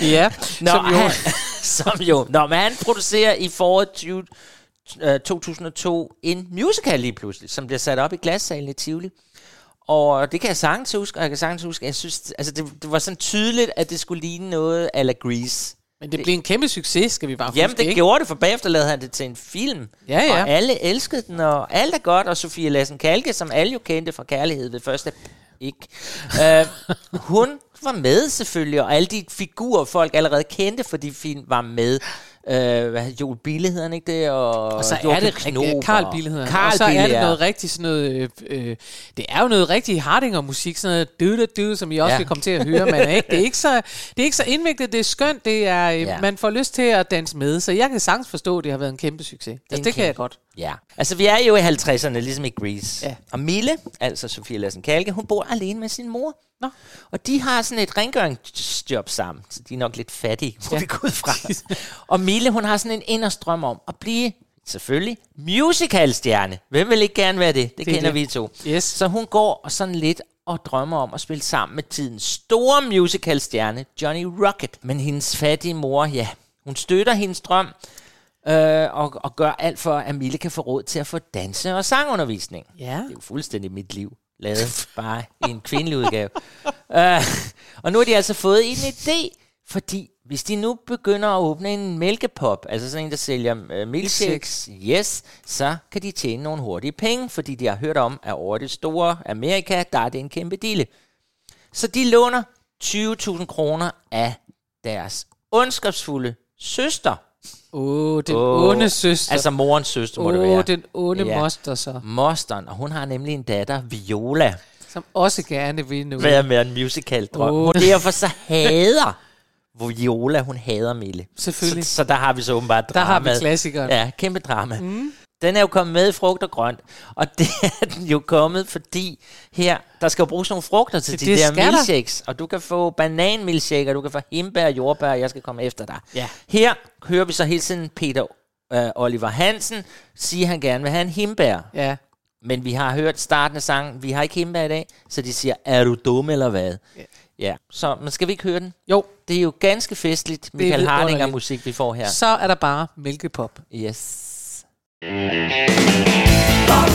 Ja, Nå, som jo, han, som jo. Nå, men han producerer i foråret 20, øh, 2002 en musical lige pludselig, som bliver sat op i glassalen i Tivoli. Og det kan jeg sagtens huske, og jeg kan sagtens huske, jeg synes, altså det, det var sådan tydeligt, at det skulle ligne noget a la Grease. Men det blev en kæmpe succes, skal vi bare Jamen, huske, det ikke? gjorde det, for bagefter lavede han det til en film. Ja, ja. Og alle elskede den, og alt er godt, og Sofie Lassen Kalke, som alle jo kendte fra Kærlighed ved første ikke. øh, hun var med selvfølgelig, og alle de figurer, folk allerede kendte for de film, var med. Øh, hvad, Joel Bille hedder han ikke det? Og, Og så er Joachim det Knob Karl Bille hedder han. Carl Og så er Bille, det ja. noget rigtig sådan noget, øh, øh, det er jo noget rigtig Hardinger musik, sådan noget du, du, som I også Ja. vil komme til at høre, men ikke, det er ikke så, det er ikke så indviklet, det er skønt, det er, øh, Ja. man får lyst til at danse med, så jeg kan sagtens forstå, at det har været en kæmpe succes. Altså, en det kan jeg kæmpe- godt. Ja, altså vi er jo i 50'erne, ligesom i Grease. Ja. Og Mille, altså Sofie Lassen Kalke, hun bor alene med sin mor. Nå. Og de har sådan et rengøringsjob sammen, så de er nok lidt fattige, må Ja. vi gå ud fra. og Mille, hun har sådan en inderst drøm om at blive, selvfølgelig, musicalstjerne. Hvem vil ikke gerne være det? Det, det er kender det. vi to. Yes. Så hun går og sådan lidt og drømmer om at spille sammen med tidens store musicalstjerne, Johnny Rocket. Men hendes fattige mor, ja, hun støtter hendes drøm, øh, og, og gør alt for, at Mille kan få råd til at få danse- og sangundervisning. Ja. Det er jo fuldstændig mit liv, lavet bare i en kvindelig udgave. uh, og nu har de altså fået en idé, Fordi hvis de nu begynder at åbne en mælkepop, altså sådan en, der sælger øh, milkshakes, yes, så kan de tjene nogle hurtige penge, fordi de har hørt om, at over det store Amerika, der er det en kæmpe dille. Så de låner 20.000 kroner af deres ondskabsfulde søster. Åh, oh, den Åh, onde søster. Altså morens søster, må det Åh, være. den onde Ja. moster så. Mosteren, og hun har nemlig en datter, Viola, Som også gerne vil nu. være med en musical drøm. Åh. Oh. Derfor så hader Viola, hun hader Mille. Selvfølgelig. Så, så der har vi så åbenbart Der har vi klassikeren. Ja, kæmpe drama. Mm. Den er jo kommet med i frugt og grønt, og det er den jo kommet, fordi her, der skal jo bruges nogle frugter til Det- de der milkshakes, og du kan få bananmilkshake, og du kan få himbær og jordbær, og jeg skal komme efter dig. Ja. Her hører vi så hele tiden Peter øh, Oliver Hansen sige, at han gerne vil have en himbær. Ja. Men vi har hørt starten af sangen, vi har ikke himbær i dag, så de siger, er du dum eller hvad? Ja. ja. Så, men skal vi ikke høre den? Jo, Det er jo ganske festligt, Michael vidunderligt. Hardinger musik, vi får her. så er der bare mælkepop. Yes. Hvad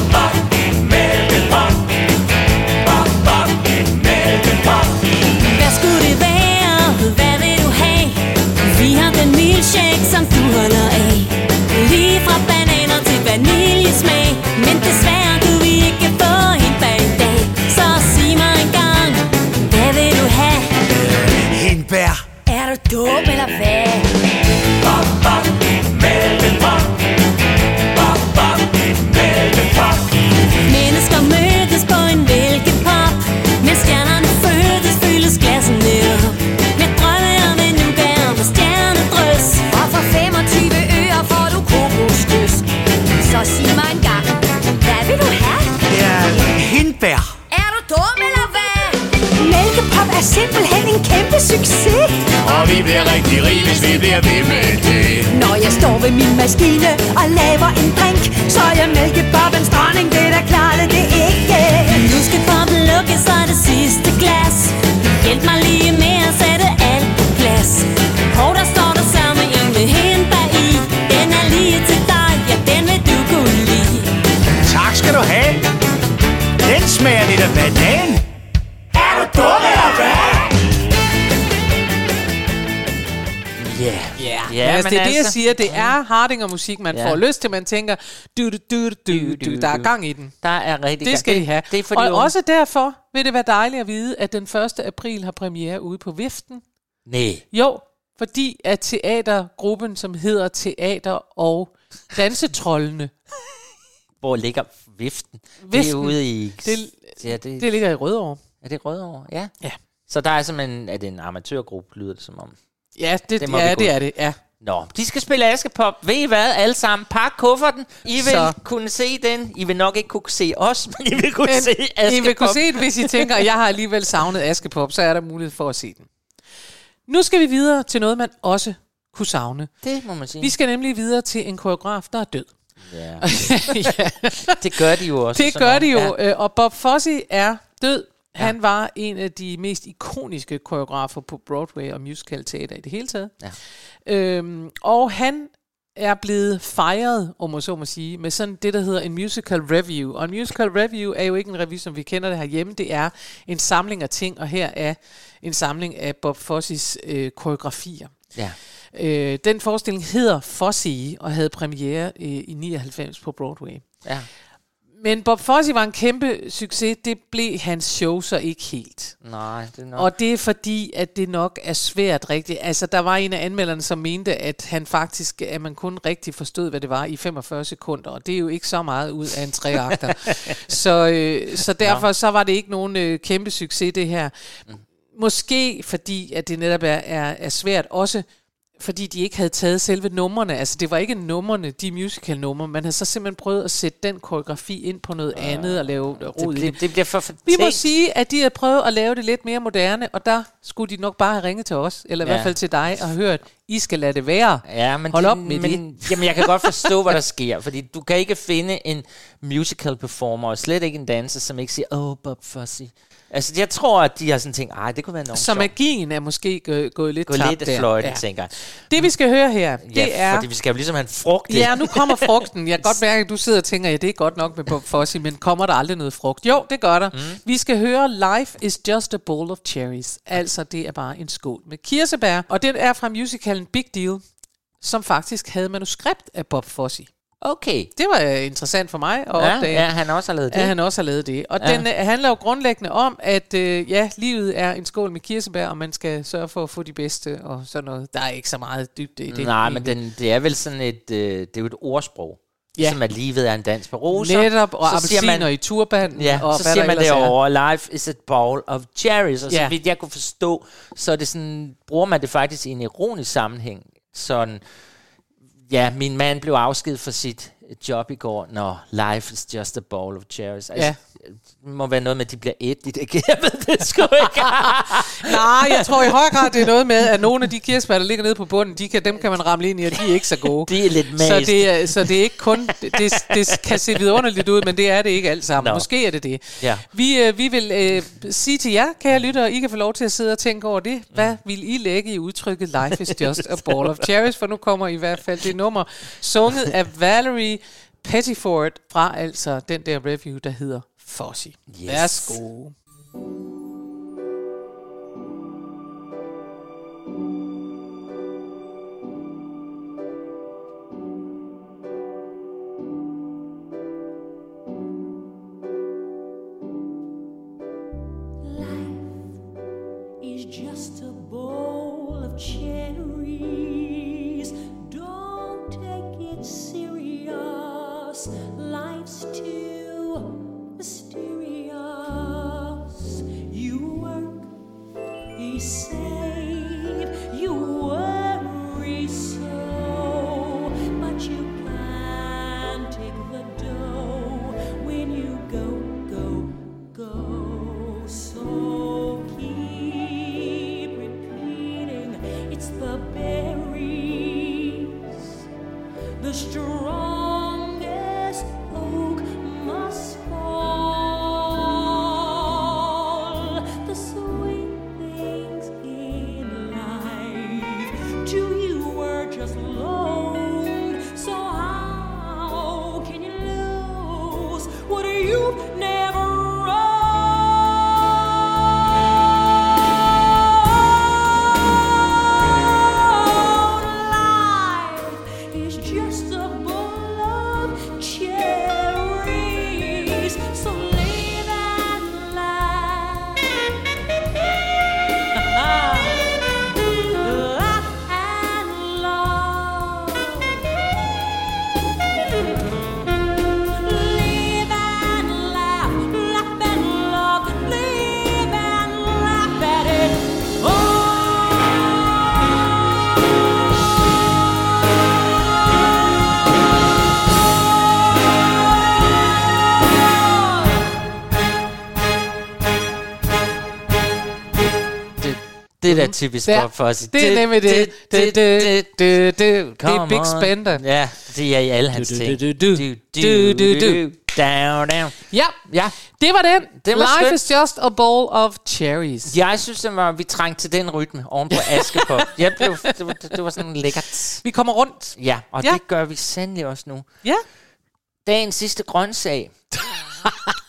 simpelthen en kæmpe succes. Og vi bliver rigtig rige, hvis vi bliver ved med det. Når jeg står ved min maskine og laver en drink Så er jeg mælkepoppens dronning, det er klart, at det ikke Nu skal poppen lukke, så er det sidste glas. Hjælp mig lige med at sætte alt på plads. Hov, der står der samme en med hindbær i? Den er lige til dig, ja den vil du kunne lide. Tak skal du have. Den smager lidt af banan. Ja. Yeah. Ja, Ja, altså, men det er det, jeg altså- siger. Det er Hardinger musik, man Ja. får lyst til. Man tænker, du, du, du, du, du, der er gang i den. Der er rigtig Det gang. skal de have. Det er for de og unge. også derfor vil det være dejligt at vide, at den 1. april har premiere ude på Viften. Nej. Jo, fordi at teatergruppen, som hedder Teater og Dansetrollene, Hvor ligger viften? Det er Viften. ude i... Det- ja, det, det ligger i Rødovre. er det Rødovre? Ja. Ja. Så der er simpelthen... Er det en amatørgruppe, lyder det som om? Ja, det, Det ja, det er det, ja. Nå, de skal spille Askepop. Ved I hvad, alle sammen? Pak kufferten. I vil Så. kunne se den. I vil nok ikke kunne se os, men I vil kunne Men se Askepop. I vil kunne se det, hvis I tænker, at jeg har alligevel savnet Askepop, så er der mulighed for at se den. Nu skal vi videre til noget, man også kunne savne. Det må man sige. Vi skal nemlig videre til en koreograf, der er død. Ja. ja, Det gør de jo også. det gør de jo, ja. og Bob Fosse er død. Han var en af de mest ikoniske koreografer på Broadway og musicalteater i det hele taget. Ja. Øhm, og han er blevet fejret, om man så må sige, med sådan det, der hedder en musical review. Og en musical review er jo ikke en review, som vi kender det herhjemme. Det er en samling af ting, og her er en samling af Bob Fosses øh, koreografier. Ja. Øh, den forestilling hedder Fosse og havde premiere øh, i 99 på Broadway. ja. Men Bob Fosse var en kæmpe succes. Det blev hans show så ikke helt. Nej, det er nok... Og det er fordi, at det nok er svært rigtigt. Altså, der var en af anmelderne, som mente, at han faktisk, at man kun rigtig forstod, hvad det var i 45 sekunder. Og det er jo ikke så meget ud af en treakter. så, øh, så derfor så var det ikke nogen øh, kæmpe succes, det her. Måske fordi, at det netop er, er, er svært også fordi de ikke havde taget selve numrene. Altså, det var ikke numrene, de musical-numre. Man havde så simpelthen prøvet at sætte den koreografi ind på noget andet og lave det, rod bliver, det. det bliver for Vi må fortænkt. sige, at de havde prøvet at lave det lidt mere moderne, og der skulle de nok bare have ringet til os, eller i Ja. hvert fald til dig, og hørt, I skal lade det være. Ja, men, Hold det, op med men, Jamen, jeg kan godt forstå, hvad der sker, fordi du kan ikke finde en musical performer, og slet ikke en danser, som ikke siger, oh, Bob Fosse. Altså, jeg tror, at de har sådan tænkt, ej, det kunne være nogen Så magien er måske gå- gået lidt Gå tabt lidt af der. fløjten, Ja. tænker jeg. Det vi skal høre her, det Ja, er... fordi vi skal jo ligesom have en frugt. Ja, nu kommer frugten. Jeg kan godt mærke, at du sidder og tænker, ja, det er godt nok med Bob Fosse, men kommer der aldrig noget frugt? Jo, det gør der. Mm. Vi skal høre Life is just a bowl of cherries. Altså, det er bare en skål med kirsebær. Og den er fra musicalen Big Deal, som faktisk havde manuskript af Bob Fosse. Okay. Det var øh, interessant for mig at Ja, opdage. ja, han også har lavet det. At han også har lavet det. Og Ja. ja. den øh, handler jo grundlæggende om, at øh, ja, livet er en skål med kirsebær, og man skal sørge for at få de bedste og sådan noget. Der er ikke så meget dybde i det. Nej, men den, det er vel sådan et, øh, det er jo et ordsprog. Ja. Ja. Som at livet er en dans på roser. Netop, og Så appelsiner i turbanen, Ja, og så siger man er. derovre, life is a bowl of cherries. Og så Ja. vidt jeg kunne forstå, så er det sådan, bruger man det faktisk i en ironisk sammenhæng. Sådan, ja, min mand blev afskedet for sit job i går. Nå, life is just a bowl of cherries. Altså, Ja. Må være noget med, at de bliver et. Det, jeg ved det sgu ikke. Nej, jeg tror i høj grad, det er noget med, at nogle af de kirsebær, der ligger nede på bunden, de kan, dem kan man ramle ind i, og de er ikke så gode. De er lidt så mast. det, er, så det er ikke kun... Det, det, kan se vidunderligt ud, men det er det ikke alt sammen. Nå. Måske er det det. Ja. Vi, øh, vi vil øh, sige til jer, kære lyttere, I kan få lov til at sidde og tænke over det. Hvad Mm. vil I lægge i udtrykket Life is just a ball of cherries? For nu kommer i hvert fald det nummer, sunget af Valerie Pettiford fra altså den der review, der hedder Fosse. Yes. Værsgo. is just a bowl of cherries. Don't take it serious. Er da typisk Der. Bob Fosse. Det er nemlig det. Det, det, det, det, det er Big. Spender. Ja, det er i alle hans ting. du, du. Du, Du, du, du. Down, down. Ja, Ja, det var den. Det var Life skønt. is just a bowl of cherries. jeg synes, det var, vi trængte til den rytme oven på Askepop. Jeg blev, det, var, det var sådan lækkert. Vi kommer rundt. Ja, og ja. det gør vi sandelig også nu. Ja. Dagens sidste grøntsag.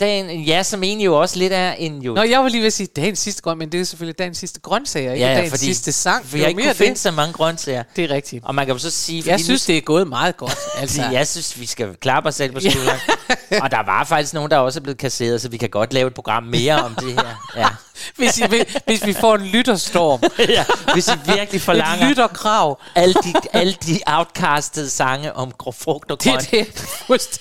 Dagen, ja, som egentlig jo også lidt er en jo... Nå, jeg var lige ved at sige dagens sidste grøn, men det er selvfølgelig dagens sidste grøntsager, ikke ja, dagens fordi, sidste sang. For Det jeg ikke kunne finde det. så mange grøntsager. Det er rigtigt. Og man kan jo så sige... Jeg synes, det er gået meget godt. Altså. jeg synes, vi skal klappe os selv på skulderen. og der var faktisk nogen, der også er blevet kasseret, så vi kan godt lave et program mere om det her. Ja. Hvis, I, hvis vi får en lytterstorm. ja. Hvis I virkelig Et forlanger lytterkrav. alle de, alle de outcastede sange om frugt og Det er grønt. det.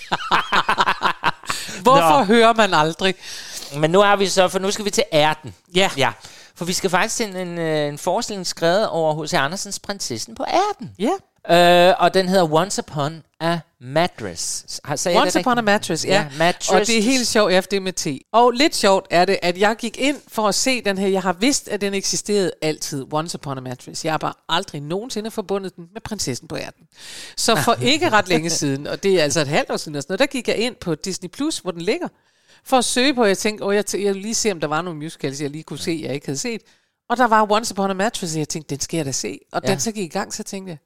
Hvorfor Nå. hører man aldrig? Men nu har vi så, for nu skal vi til ærten. Ja. Ja. For vi skal faktisk til en, en, øh, en forestilling skrevet over H.C. Andersens Prinsessen på ærten. Ja. Øh, og den hedder Once Upon a Mattress. Har, sagde Once Upon a? Mattress, ja. Ja, mattress. Og det er helt sjovt, ja, det med T. Og lidt sjovt er det, at jeg gik ind for at se den her. Jeg har vidst, at den eksisterede altid, Once Upon a Mattress. Jeg har bare aldrig nogensinde forbundet den med prinsessen på ærten. Så for ikke ret længe siden, og det er altså et halvt år siden, og sådan noget, der gik jeg ind på Disney Plus, hvor den ligger, for at søge på, jeg tænkte, åh, jeg, t- jeg lige se, om der var nogle musicals, jeg lige kunne se, jeg ikke havde set. Og der var Once Upon a Mattress, og jeg tænkte, den skal jeg da se. Og. Ja. den så gik i gang, så tænkte jeg,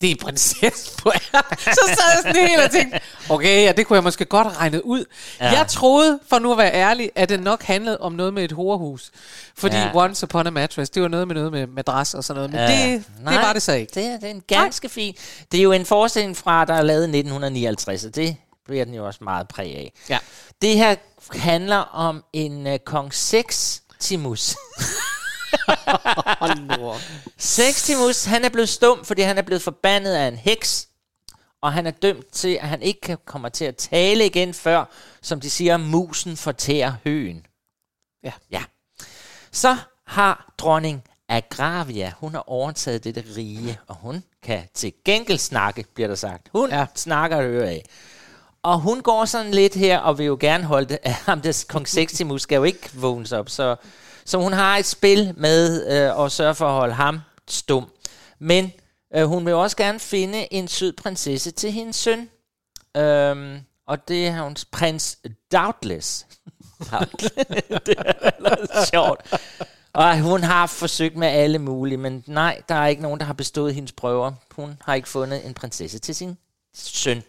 det er prinsessen på. Så sad jeg sådan helt og tænkte, okay, ja, det kunne jeg måske godt have regnet ud. Ja. Jeg troede, for nu at være ærlig, at det nok handlede om noget med et horehus. Fordi ja. Once Upon a Mattress, det var noget med noget med madras og sådan noget. Men Ja. det, Nej, det var det så ikke. Det er, det er en ganske fin. Det er jo en forestilling fra, der er lavet i 1959, og det bliver den jo også meget præg af. Ja. Det her handler om en uh, kong Sextimus. Sextimus, han er blevet stum, fordi han er blevet forbandet af en heks, og han er dømt til, at han ikke kan- kommer til at tale igen før, som de siger, musen fortærer høen. Ja. Ja. Så har dronning Agravia, hun har overtaget dette rige, og hun kan til gengæld snakke, bliver der sagt. Hun Ja. snakker øre af. Og hun går sådan lidt her, og vil jo gerne holde det. Ham der kong Sextimus skal jo ikke vågnes op, så, så hun har et spil med øh, at sørge for at holde ham stum. Men øh, hun vil også gerne finde en sød prinsesse til hendes søn. Øhm, og det er hun prins Doubtless. Doubtless. det er sjovt. Og hun har forsøgt med alle mulige, men nej, der er ikke nogen, der har bestået hendes prøver. Hun har ikke fundet en prinsesse til sin søn.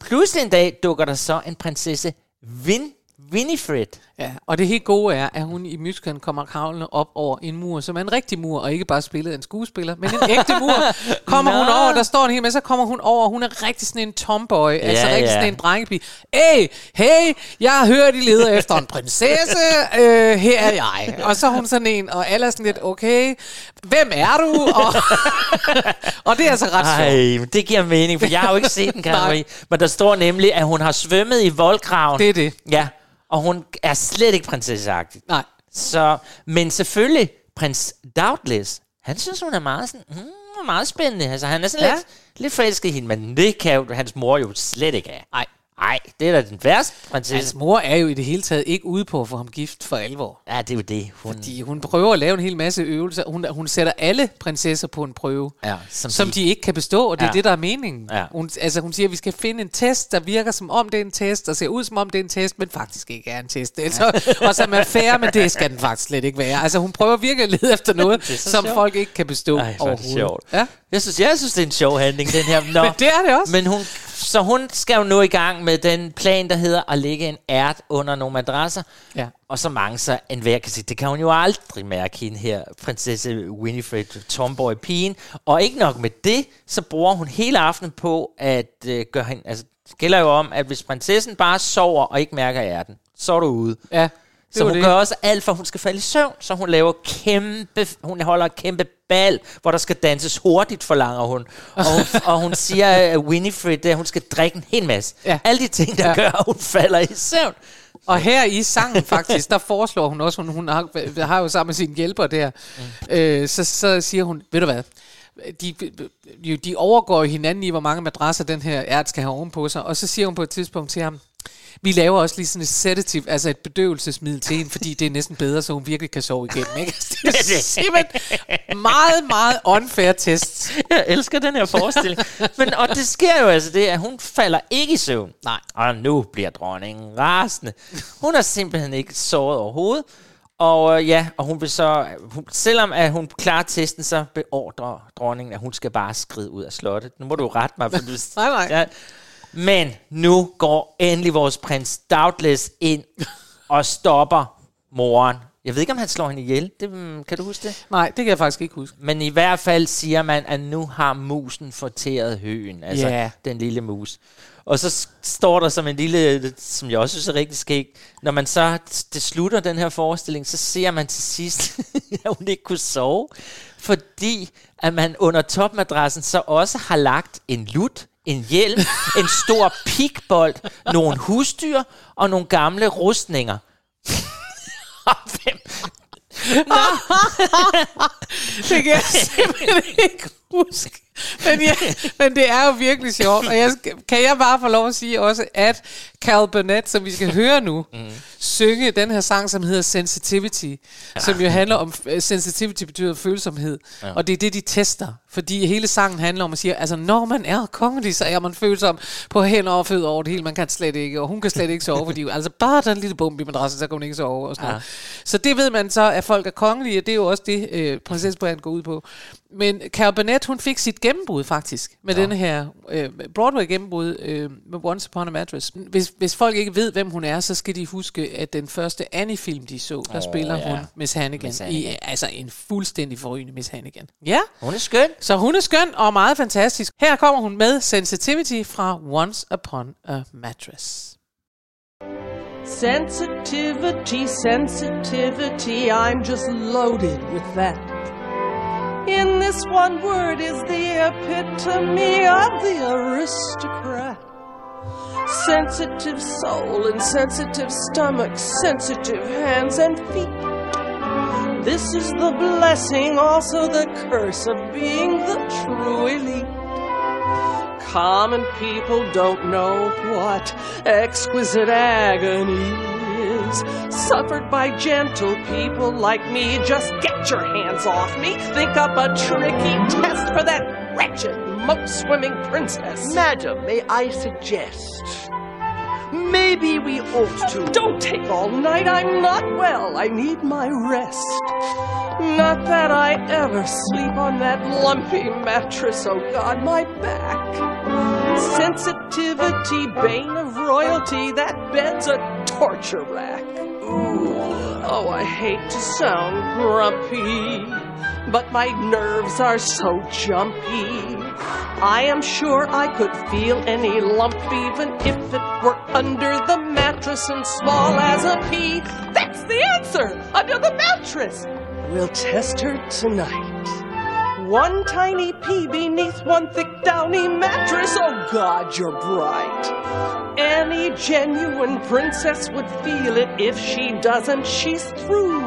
Pludselig en dag dukker der så en prinsesse Vin, Winifred. Ja, og det helt gode er, at hun i musicalen kommer kravlende op over en mur, som er en rigtig mur, og ikke bare spillet af en skuespiller, men en ægte mur. Kommer hun over, der står en hel med, så kommer hun over, hun er rigtig sådan en tomboy, ja, altså rigtig ja. sådan en drengepige. Hey, hey, jeg har hørt, I leder efter en prinsesse, øh, her er jeg. Og så er hun sådan en, og alle er sådan lidt, okay, hvem er du? Og, og det er altså ret sjovt. Det giver mening, for jeg har jo ikke set den. Karin. men der står nemlig, at hun har svømmet i voldgraven. Det er det. Ja, og hun er slet ikke prinsesseagtig. Nej. Så, men selvfølgelig, prins Doubtless, han synes, hun er meget, sådan, mm, meget spændende. Altså, han er sådan Ja. lidt, lidt forelsket i hende, men det kan jo hans mor jo slet ikke have. Nej. Nej, det er da den værste prinsesse. Hans mor er jo i det hele taget ikke ude på at få ham gift for alvor. Ja, det er jo det. Hun, Fordi hun prøver at lave en hel masse øvelser. Hun, hun sætter alle prinsesser på en prøve, ja, som, som de ikke kan bestå, og det er Ja. det, der er meningen. Ja. Hun, altså, hun siger, at vi skal finde en test, der virker som om det er en test, og ser ud som om det er en test, men faktisk ikke er en test. Altså, og som er fair, men det skal den faktisk slet ikke være. Altså, hun prøver virkelig at lede efter noget, er som sjovt. folk ikke kan bestå Ej, er det overhovedet. sjovt. Ja. Jeg synes, jeg synes, det er en sjov handling, den her. Nå. Men det er det også. Men hun, så hun skal jo nå i gang med den plan, der hedder at lægge en ært under nogle madrasser. Ja. Og så mange så enhver kan sige, det kan hun jo aldrig mærke, hende her, prinsesse Winifred, tomboy pigen. Og ikke nok med det, så bruger hun hele aftenen på at øh, gøre hende... Altså, det gælder jo om, at hvis prinsessen bare sover og ikke mærker ærten, så er du ude. Ja, det Så hun det. gør også alt for, at hun skal falde i søvn. Så hun laver kæmpe, hun holder kæmpe bal, hvor der skal danses hurtigt, forlanger hun. Og hun, og hun siger, at Winifred, at hun skal drikke en hel masse. Ja. Alle de ting, der Ja. gør, at hun falder i søvn. Og her i sangen faktisk, der foreslår hun også, hun, hun har, har jo sammen med sine hjælper der, mm. øh, så, så siger hun, ved du hvad, de, de, overgår hinanden i, hvor mange madrasser den her ært skal have ovenpå sig, og så siger hun på et tidspunkt til ham, vi laver også lige sådan et sedative, altså et bedøvelsesmiddel til hende, fordi det er næsten bedre, så hun virkelig kan sove igennem. Ikke? Det er simpelthen meget, meget unfair test. Jeg elsker den her forestilling. Men, og det sker jo altså det, at hun falder ikke i søvn. Nej. Og nu bliver dronningen rasende. Hun har simpelthen ikke sovet overhovedet. Og øh, ja, og hun vil så, hun, selvom at hun klarer testen, så beordrer dronningen, at hun skal bare skride ud af slottet. Nu må du rette mig, for du... Nej, nej. Ja. Men nu går endelig vores prins Doubtless ind og stopper moren. Jeg ved ikke, om han slår hende ihjel. Det, mm, kan du huske det? Nej, det kan jeg faktisk ikke huske. Men i hvert fald siger man, at nu har musen forteret høen. Altså Ja. den lille mus. Og så står der som en lille, som jeg også synes er rigtig skægt, når man så det slutter den her forestilling, så ser man til sidst, at hun ikke kunne sove, fordi at man under topmadrassen så også har lagt en lut, en hjelm, en stor pikbold, nogle husdyr og nogle gamle rustninger. Hvem, Det kan jeg simpelthen ikke huske. Men, ja, men det er jo virkelig sjovt. Og jeg, kan jeg bare få lov at sige også, at Cal Burnett, som vi skal høre nu, mm. synge den her sang, som hedder Sensitivity, ja. som jo handler om, øh, sensitivity betyder følsomhed, ja. og det er det, de tester. Fordi hele sangen handler om at sige, altså når man er kongelig, så er man følsom på hænder og fødder over det hele. Man kan slet ikke, og hun kan slet ikke sove, fordi altså bare den lille bump i madrassen, så kan hun ikke sove og sådan ja. noget. Så det ved man så, at folk er kongelige, og det er jo også det, øh, prinsessebrand går ud på. Men Carol Burnett, hun fik sit gennembrud faktisk, med ja. denne her øh, Broadway-gennembrud øh, med Once Upon a Mattress. Hvis, hvis folk ikke ved, hvem hun er, så skal de huske, at den første Annie-film, de så, der oh, spiller ja. hun Miss Hannigan, Miss. Hannigan. i altså en fuldstændig forrygende Miss Hannigan. Ja, Hun er skøn. så hun er skøn og meget fantastisk. Her kommer hun med Sensitivity fra Once Upon a Mattress. Sensitivity, sensitivity, I'm just loaded with that. In this one word is the epitome of the aristocrat. Sensitive soul and sensitive stomach, sensitive hands and feet. This is the blessing, also the curse of being the true elite. Common people don't know what exquisite agony is. Suffered by gentle people like me. Just get your hands off me. Think up a tricky test for that wretched moat swimming princess. Madam, may I suggest? Maybe we ought to. Don't take all night. I'm not well. I need my rest. Not that I ever sleep on that lumpy mattress. Oh God, my back. Sensitivity, bane of royalty. That bed's a torture rack. Ooh, oh, I hate to sound grumpy, but my nerves are so jumpy. I am sure I could feel any lump even if it were under the mattress and small as a pea. That's the answer! Under the mattress! We'll test her tonight. One tiny pea beneath one thick downy mattress. Oh God, you're bright. Any genuine princess would feel it. If she doesn't, she's through.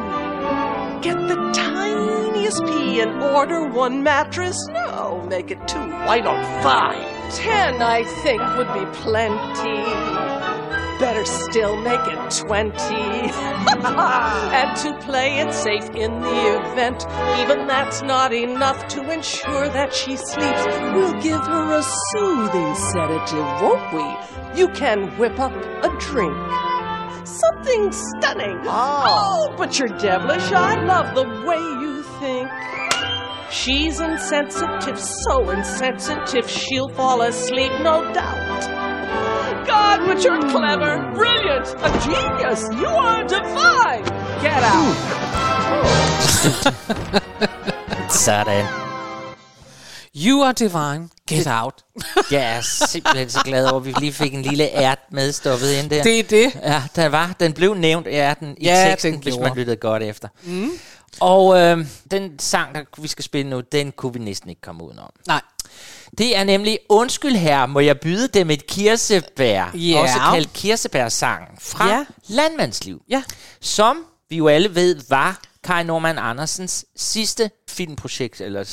Get the tiniest pea and order one mattress? No, make it two. Why not five? Ten, I think, would be plenty. Better still, make it 20. and to play it safe in the event, even that's not enough to ensure that she sleeps. We'll give her a soothing sedative, won't we? You can whip up a drink. Something stunning. Ah. Oh, but you're devilish. I love the way you think. She's insensitive, so insensitive, she'll fall asleep, no doubt. God, but you're clever, brilliant, a genius. You are divine. Get out. Sådan. You are divine, get out. Jeg er simpelthen så glad over, at vi lige fik en lille ært medstoppet ind der. Det er det. Ja, der var. Den blev nævnt ærten i Ja, teksten, den hvis gjorde. man lyttede godt efter. Mm. Og øh, den sang, der vi skal spille nu, den kunne vi næsten ikke komme udenom. Nej. Det er nemlig, undskyld her, må jeg byde dem et kirsebær, Ja. også kaldt kirsebærsang, fra Ja. Landmandsliv, Ja. som vi jo alle ved var Kai Norman Andersens sidste filmprojekt, eller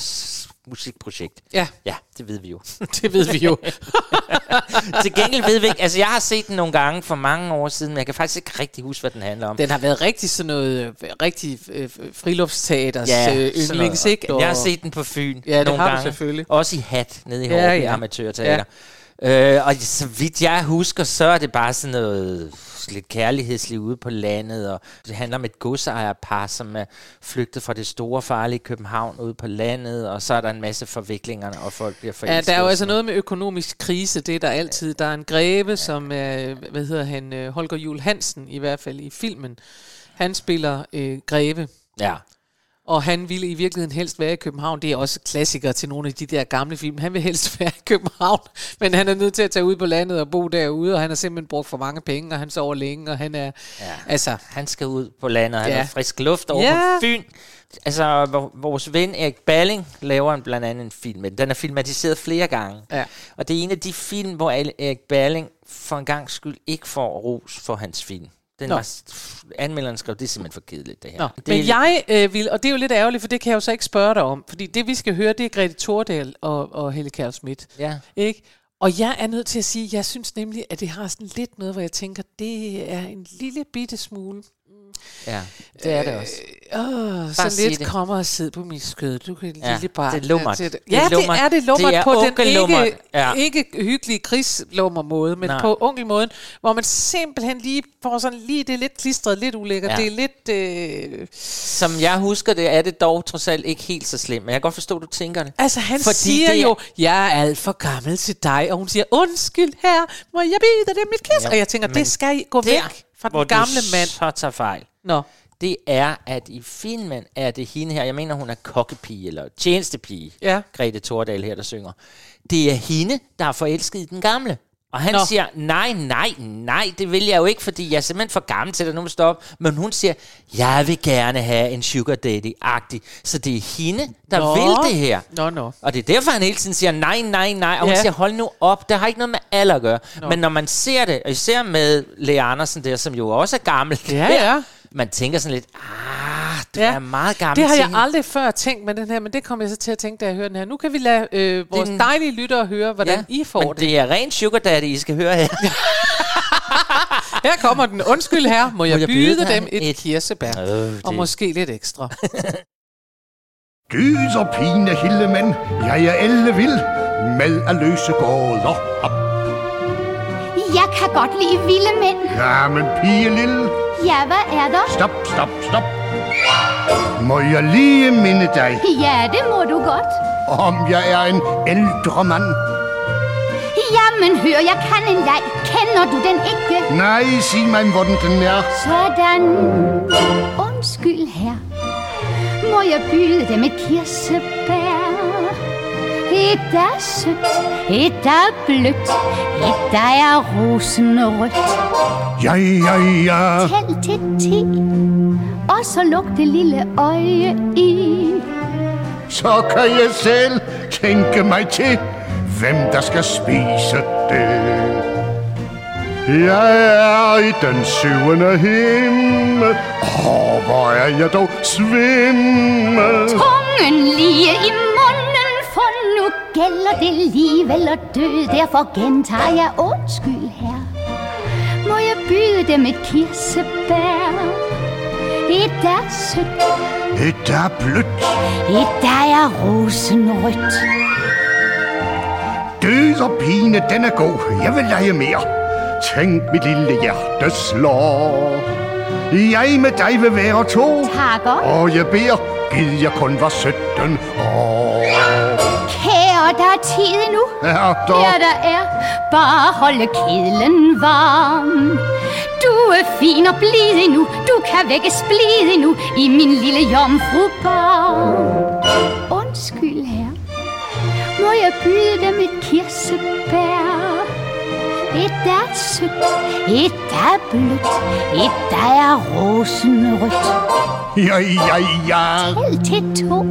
musikprojekt. Ja, Ja, det ved vi jo. det ved vi jo. Til gengæld ved vi ikke, altså jeg har set den nogle gange for mange år siden, men jeg kan faktisk ikke rigtig huske, hvad den handler om. Den har været rigtig sådan noget, øh, rigtig øh, friluftsteaters Ja, øh, yndlings, ikke? Jeg har set den på Fyn Ja, det nogle har du gange. selvfølgelig. Også i hat nede i Ja, Hårby ja. Amatørteater. Øh, og så vidt jeg husker, så er det bare sådan noget lidt kærlighedsliv ude på landet, og det handler om et godsejerpar, som er flygtet fra det store farlige København ude på landet, og så er der en masse forviklinger, og folk bliver Ja, forelsket. der er jo altså noget med økonomisk krise, det er der altid. Der er en greve, som er, hvad hedder han, øh, Holger Jul Hansen i hvert fald i filmen. Han spiller øh, greve, Ja. Og han ville i virkeligheden helst være i København. Det er også klassiker til nogle af de der gamle film. Han vil helst være i København, men han er nødt til at tage ud på landet og bo derude, og han har simpelthen brugt for mange penge, og han sover længe, og han er... Ja. Altså, Han skal ud på landet, og han Ja. har frisk luft over Ja. på Fyn. Altså, vor- vores ven Erik Balling laver en, blandt andet en film, men den er filmatiseret flere gange. Ja. Og det er en af de film, hvor Erik Balling for en gang skyld ikke får ros for hans film. Den Nå. var, anmelderen skrev, det er simpelthen for kedeligt, det her. Nå, det men jeg øh, vil, og det er jo lidt ærgerligt, for det kan jeg jo så ikke spørge dig om, fordi det vi skal høre, det er Grete Thordal og, og Helle Kjær Schmidt. Ja. Ikke? Og jeg er nødt til at sige, jeg synes nemlig, at det har sådan lidt noget, hvor jeg tænker, det er en lille bitte smule. Ja, det er det også. Åh, Bare så lidt det. kommer og sidde på min skød. Du kan Ja, lille barn. det er lummert. Det, Det ja, det lummert. er det lummert Det er på den ikke, Ja. ikke hyggelige krigslummer måde, men Nej. på onkelmåden, hvor man simpelthen lige får sådan lige, det er lidt klistret, lidt ulækkert. Ja. Det er lidt... Øh, Som jeg husker det, er det dog trods alt ikke helt så slemt. Men jeg kan godt forstå, du tænker det. Altså han Fordi siger det er- jo, jeg er alt for gammel til dig, og hun siger, undskyld her, må jeg bide dig mit kys? Ja, og jeg tænker, men det skal I gå væk fra hvor den gamle mand. så tager fejl. Nå. Det er, at i filmen er det hende her, jeg mener, hun er kokkepige, eller tjenestepige, Ja. Grete Thordal her, der synger. Det er hende, der er forelsket i den gamle. Og han Nå. Siger, nej, nej, nej, det vil jeg jo ikke, fordi jeg er simpelthen for gammel til, at nu må stoppe. Men hun siger, jeg vil gerne have en sugar daddy-agtig. Så det er hende, der Nå. vil det her. Nå, nå. Og det er derfor, han hele tiden siger, nej, nej, nej. Og hun Ja. siger, hold nu op, det har ikke noget med alder at gøre. Nå. Men når man ser det, og især med Lea Andersen der, som jo også er gammel, Ja, ja. man tænker sådan lidt, ah, du Ja. er meget gammel Det har jeg hende. aldrig før tænkt med den her, men det kom jeg så til at tænke, da jeg hørte den her. Nu kan vi lade øh, vores Den- dejlige lyttere høre, hvordan Ja, I får men det. det er ren sugar daddy, I skal høre her. Her kommer den. Undskyld her, må jeg, jeg byde, byde dem et, et- kirsebær. Øh, Og det- måske lidt ekstra. Gyser pine Hildemand, jeg er elle vild med at løse gåder. Hop. Jeg kan godt lide vilde mænd. Ja, men pige lille, Ja, hvad er der? stop, stop, stop. Må jeg lige minde dig, Ja, det må du godt. om jeg er en ældre mand? Jamen, hør, jeg kan en leg. Kender du den ikke? Nej, sig mig, hvordan den er. Sådan. Undskyld her. Må jeg byde dem et kirsebær? Et der er sødt, et der er blødt, et der er rosenrødt. Ja, ja, ja. Tæl til ti, og så luk det lille øje i. Så kan jeg selv tænke mig til, hvem der skal spise det. Jeg er i den syvende himmel. Åh, hvor er jeg dog svimmel. Tungen lige i munden, for nu gælder det liv eller død. Derfor gentager jeg undskyld her. Må jeg byde dem et kirsebær? Et er sødt, Et er blødt, et der er rosenrødt. død og pine, den er god. Jeg vil lege mere. Tænk, mit lille hjerte slår. Jeg med dig vil være to. Takker. Og jeg beder, gid jeg kun var 17 år. Er tid endnu. Ja, der. Ja, der er. Bare holde kedlen varm. Du er fin og blid endnu. Du kan vække splid endnu i min lille jomfrubarm. Undskyld her. Må jeg byde dem et kirsebær? Et der er sødt, et der er blødt, et der er rosenrødt. Ja, ja, ja. Tæl til to.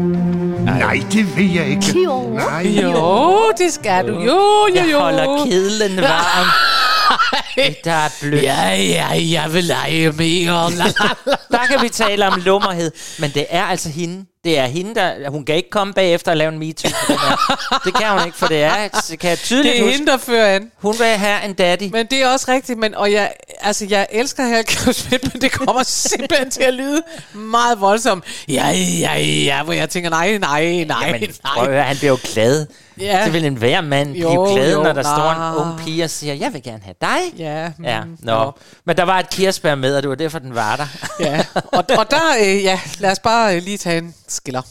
Nej, det vil jeg ikke. Jo. Nej. Jo, det skal du. Jo, jo, Jeg jo. holder kedlen varm. Det der er blødt. Ja, ja, jeg vil lege mere. Der kan vi tale om lummerhed. Men det er altså hende. Det er hende, der... Hun kan ikke komme bagefter og lave en MeToo her. Det kan hun ikke, for det er... Det kan jeg tydeligt Det er huske. hende, der fører an. Hun vil have en daddy. Men det er også rigtigt, men, og jeg, altså, jeg elsker Helge Schmidt, men det kommer simpelthen til at lyde meget voldsomt. Ja, ja, ja, hvor jeg tænker, nej, nej, nej, Jamen, prøv nej. at høre, han bliver jo glad. Ja. Det vil en hver mand blive Jo, glad, jo, når der står en nej. ung pige og siger, jeg vil gerne have dig. Ja, Ja, mm, nå. nå. Men der var et kirsebær med, og det var derfor, den var der. Ja, og, og der, øh, ja, lad os bare øh, lige tage en skiller.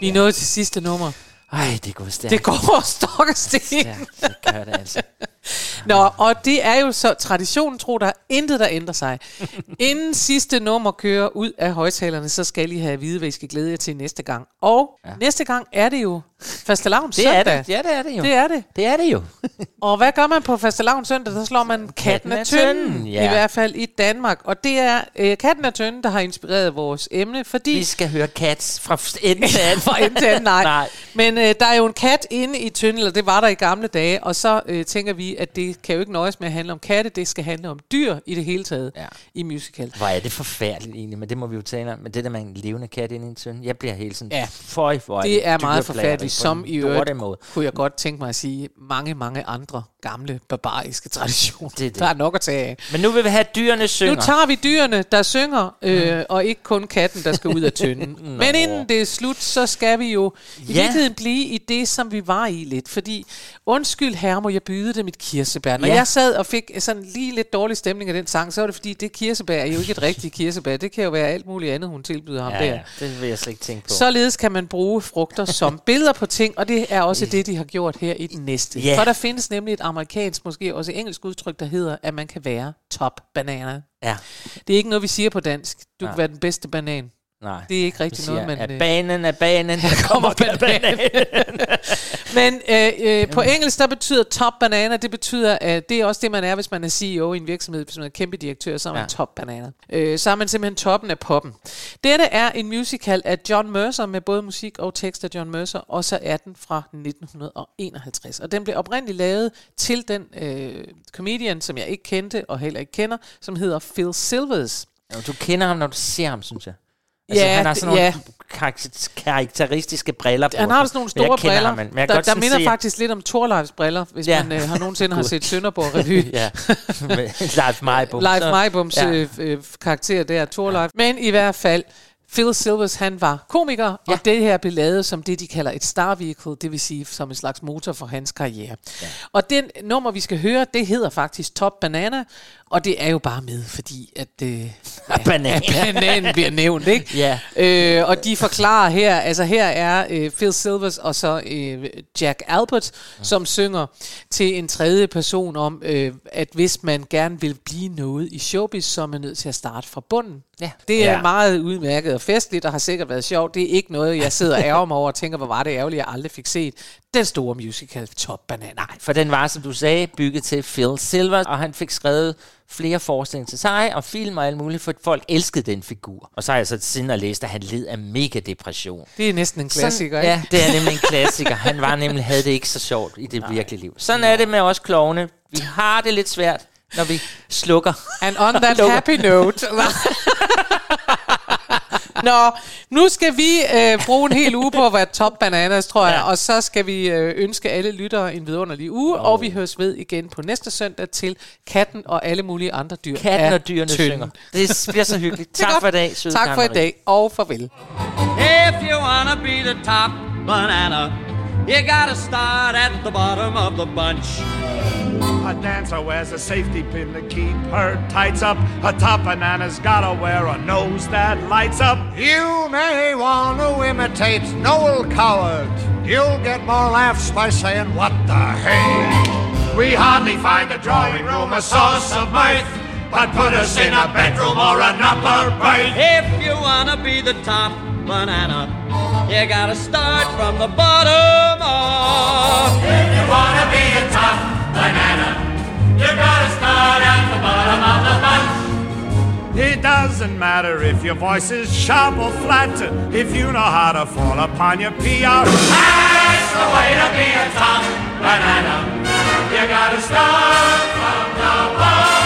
Vi er nået til sidste nummer. Ej, det går stærkt. Det går stok og sten. Det gør det altså. Nå, og det er jo så traditionen tro, der er intet, der ændrer sig. Inden sidste nummer kører ud af højtalerne, så skal I have at vide, hvad I skal glæde jer til næste gang. Og ja. næste gang er det jo fastelavns Det er søndag. det. Ja, det er det jo. Det er det. Det er det jo. Og hvad gør man på fastelavns søndag? Der slår man katten af tynden, ja. i hvert fald i Danmark. Og det er øh, katten af tynden, der har inspireret vores emne, fordi... Vi skal høre Cats fra ende til anden. fra ende til anden, nej. Nej. Men øh, der er jo en kat inde i tynden, eller det var der i gamle dage, og så øh, tænker vi, at det kan jo ikke nøjes med at handle om katte, det skal handle om dyr i det hele taget Ja. i musical. Hvor er det forfærdeligt egentlig, men det må vi jo tale om. Men det der med en levende kat inde i en tønde, jeg bliver helt sådan, Ja. føj, hvor Det er meget forfærdeligt, som i øvrigt, måde. kunne jeg godt tænke mig at sige, mange, mange andre gamle, barbariske traditioner. Det er det. Der er nok at tage af. Men nu vil vi have at dyrene synger. Nu tager vi dyrene, der synger, øh, og ikke kun katten, der skal ud af tynden. Men inden det er slut, så skal vi jo i Ja. virkeligheden blive i det, som vi var i lidt. Fordi, undskyld herre, må jeg byde dig mit kirsebær. Når Ja. jeg sad og fik sådan lige lidt dårlig stemning af den sang, så var det fordi, det kirsebær er jo ikke et rigtigt kirsebær. Det kan jo være alt muligt andet, hun tilbyder ham ja, der. ja, det vil jeg slet ikke tænke på. Således kan man bruge frugter som billeder på ting, og det er også det, de har gjort her i den næste. Ja. For der findes nemlig et amerikansk, måske også engelsk udtryk, der hedder, at man kan være top banana. Ja, Det er ikke noget, vi siger på dansk. Du Nej. kan være den bedste banan. Nej. Det er ikke rigtig siger, noget, man... at øh, banen er banen, der kommer banan. Men øh, øh, på engelsk, der betyder top banana, det betyder, at det er også det, man er, hvis man er CEO i en virksomhed. Hvis man er kæmpe direktør, så er man Ja. ja. top banana. Øh, så er man simpelthen toppen af poppen. Dette er en musical af John Mercer, med både musik og tekst af John Mercer, og så er den fra 1951. Og den blev oprindeligt lavet til den øh, comedian, som jeg ikke kendte og heller ikke kender, som hedder Phil Silvers. Jo, du kender ham, når du ser ham, synes jeg. Altså, Ja, han har sådan nogle ja. karak- karakteristiske briller på. Han har sådan nogle jeg store kender briller, ham, men- jeg der, godt der minder se- faktisk lidt om Thorleifs briller, hvis Ja. ja. man øh, har nogensinde har set Sønderborg Revy. ja, Leif Meibum. Leif Meibums Ja. ja. øh, øh, karakter der, Thorleif. Men i hvert fald, Phil Silvers, han var komiker, ja. og det her blev lavet som det, de kalder et star vehicle, det vil sige som en slags motor for hans karriere. Ja. Og den nummer, vi skal høre, det hedder faktisk Top Banana, og det er jo bare med, fordi at, øh, ja, Banan. at bananen bliver nævnt, ikke? Ja. Øh, og de forklarer her, altså her er øh, Phil Silvers og så øh, Jack Albert, ja. som synger til en tredje person om, øh, at hvis man gerne vil blive noget i showbiz, så er man nødt til at starte fra bunden. Ja. Det er Ja. meget udmærket og festligt, og har sikkert været sjovt. Det er ikke noget, jeg sidder og ærger mig over og tænker, hvor var det ærgerligt, jeg aldrig fik set den store musical Top Banana. Nej, For den var, som du sagde, bygget til Phil Silver, og han fik skrevet flere forestillinger til sig, og film og alt muligt, for folk elskede den figur. Og så har jeg så siden og læst, at han led af mega depression. det er næsten en klassiker, Sådan, ikke? ja, det er nemlig en klassiker. Han var nemlig, havde det ikke så sjovt i det virkelige liv. Sådan er det med os klovne. Vi har det lidt svært, når vi slukker. And on that happy note. Nå, nu skal vi øh, bruge en hel uge på at være top bananas, tror jeg. Ja. Og så skal vi øh, ønske alle lyttere en vidunderlig uge. Oh. Og vi høres ved igen på næste søndag til katten og alle mulige andre dyr. Katten og dyrene tynden. synger. Det bliver så hyggeligt. Tak for i dag, Tak for i dag, og farvel. If you wanna be the top banana, you gotta start at the bottom of the bunch. A dancer wears a safety pin to keep her tights up. A top banana's gotta wear a nose that lights up. You may want to imitate Noel Coward. You'll get more laughs by saying, What the hey? We hardly find a drawing room a source of mirth, but put us in a bedroom or an upper berth. If you wanna be the top banana. You gotta start from the bottom up. If you wanna be a top banana, you gotta start at the bottom of the bunch. It doesn't matter if your voice is sharp or flat, if you know how to fall upon your PR. That's the way to be a top banana. You gotta start from the bottom.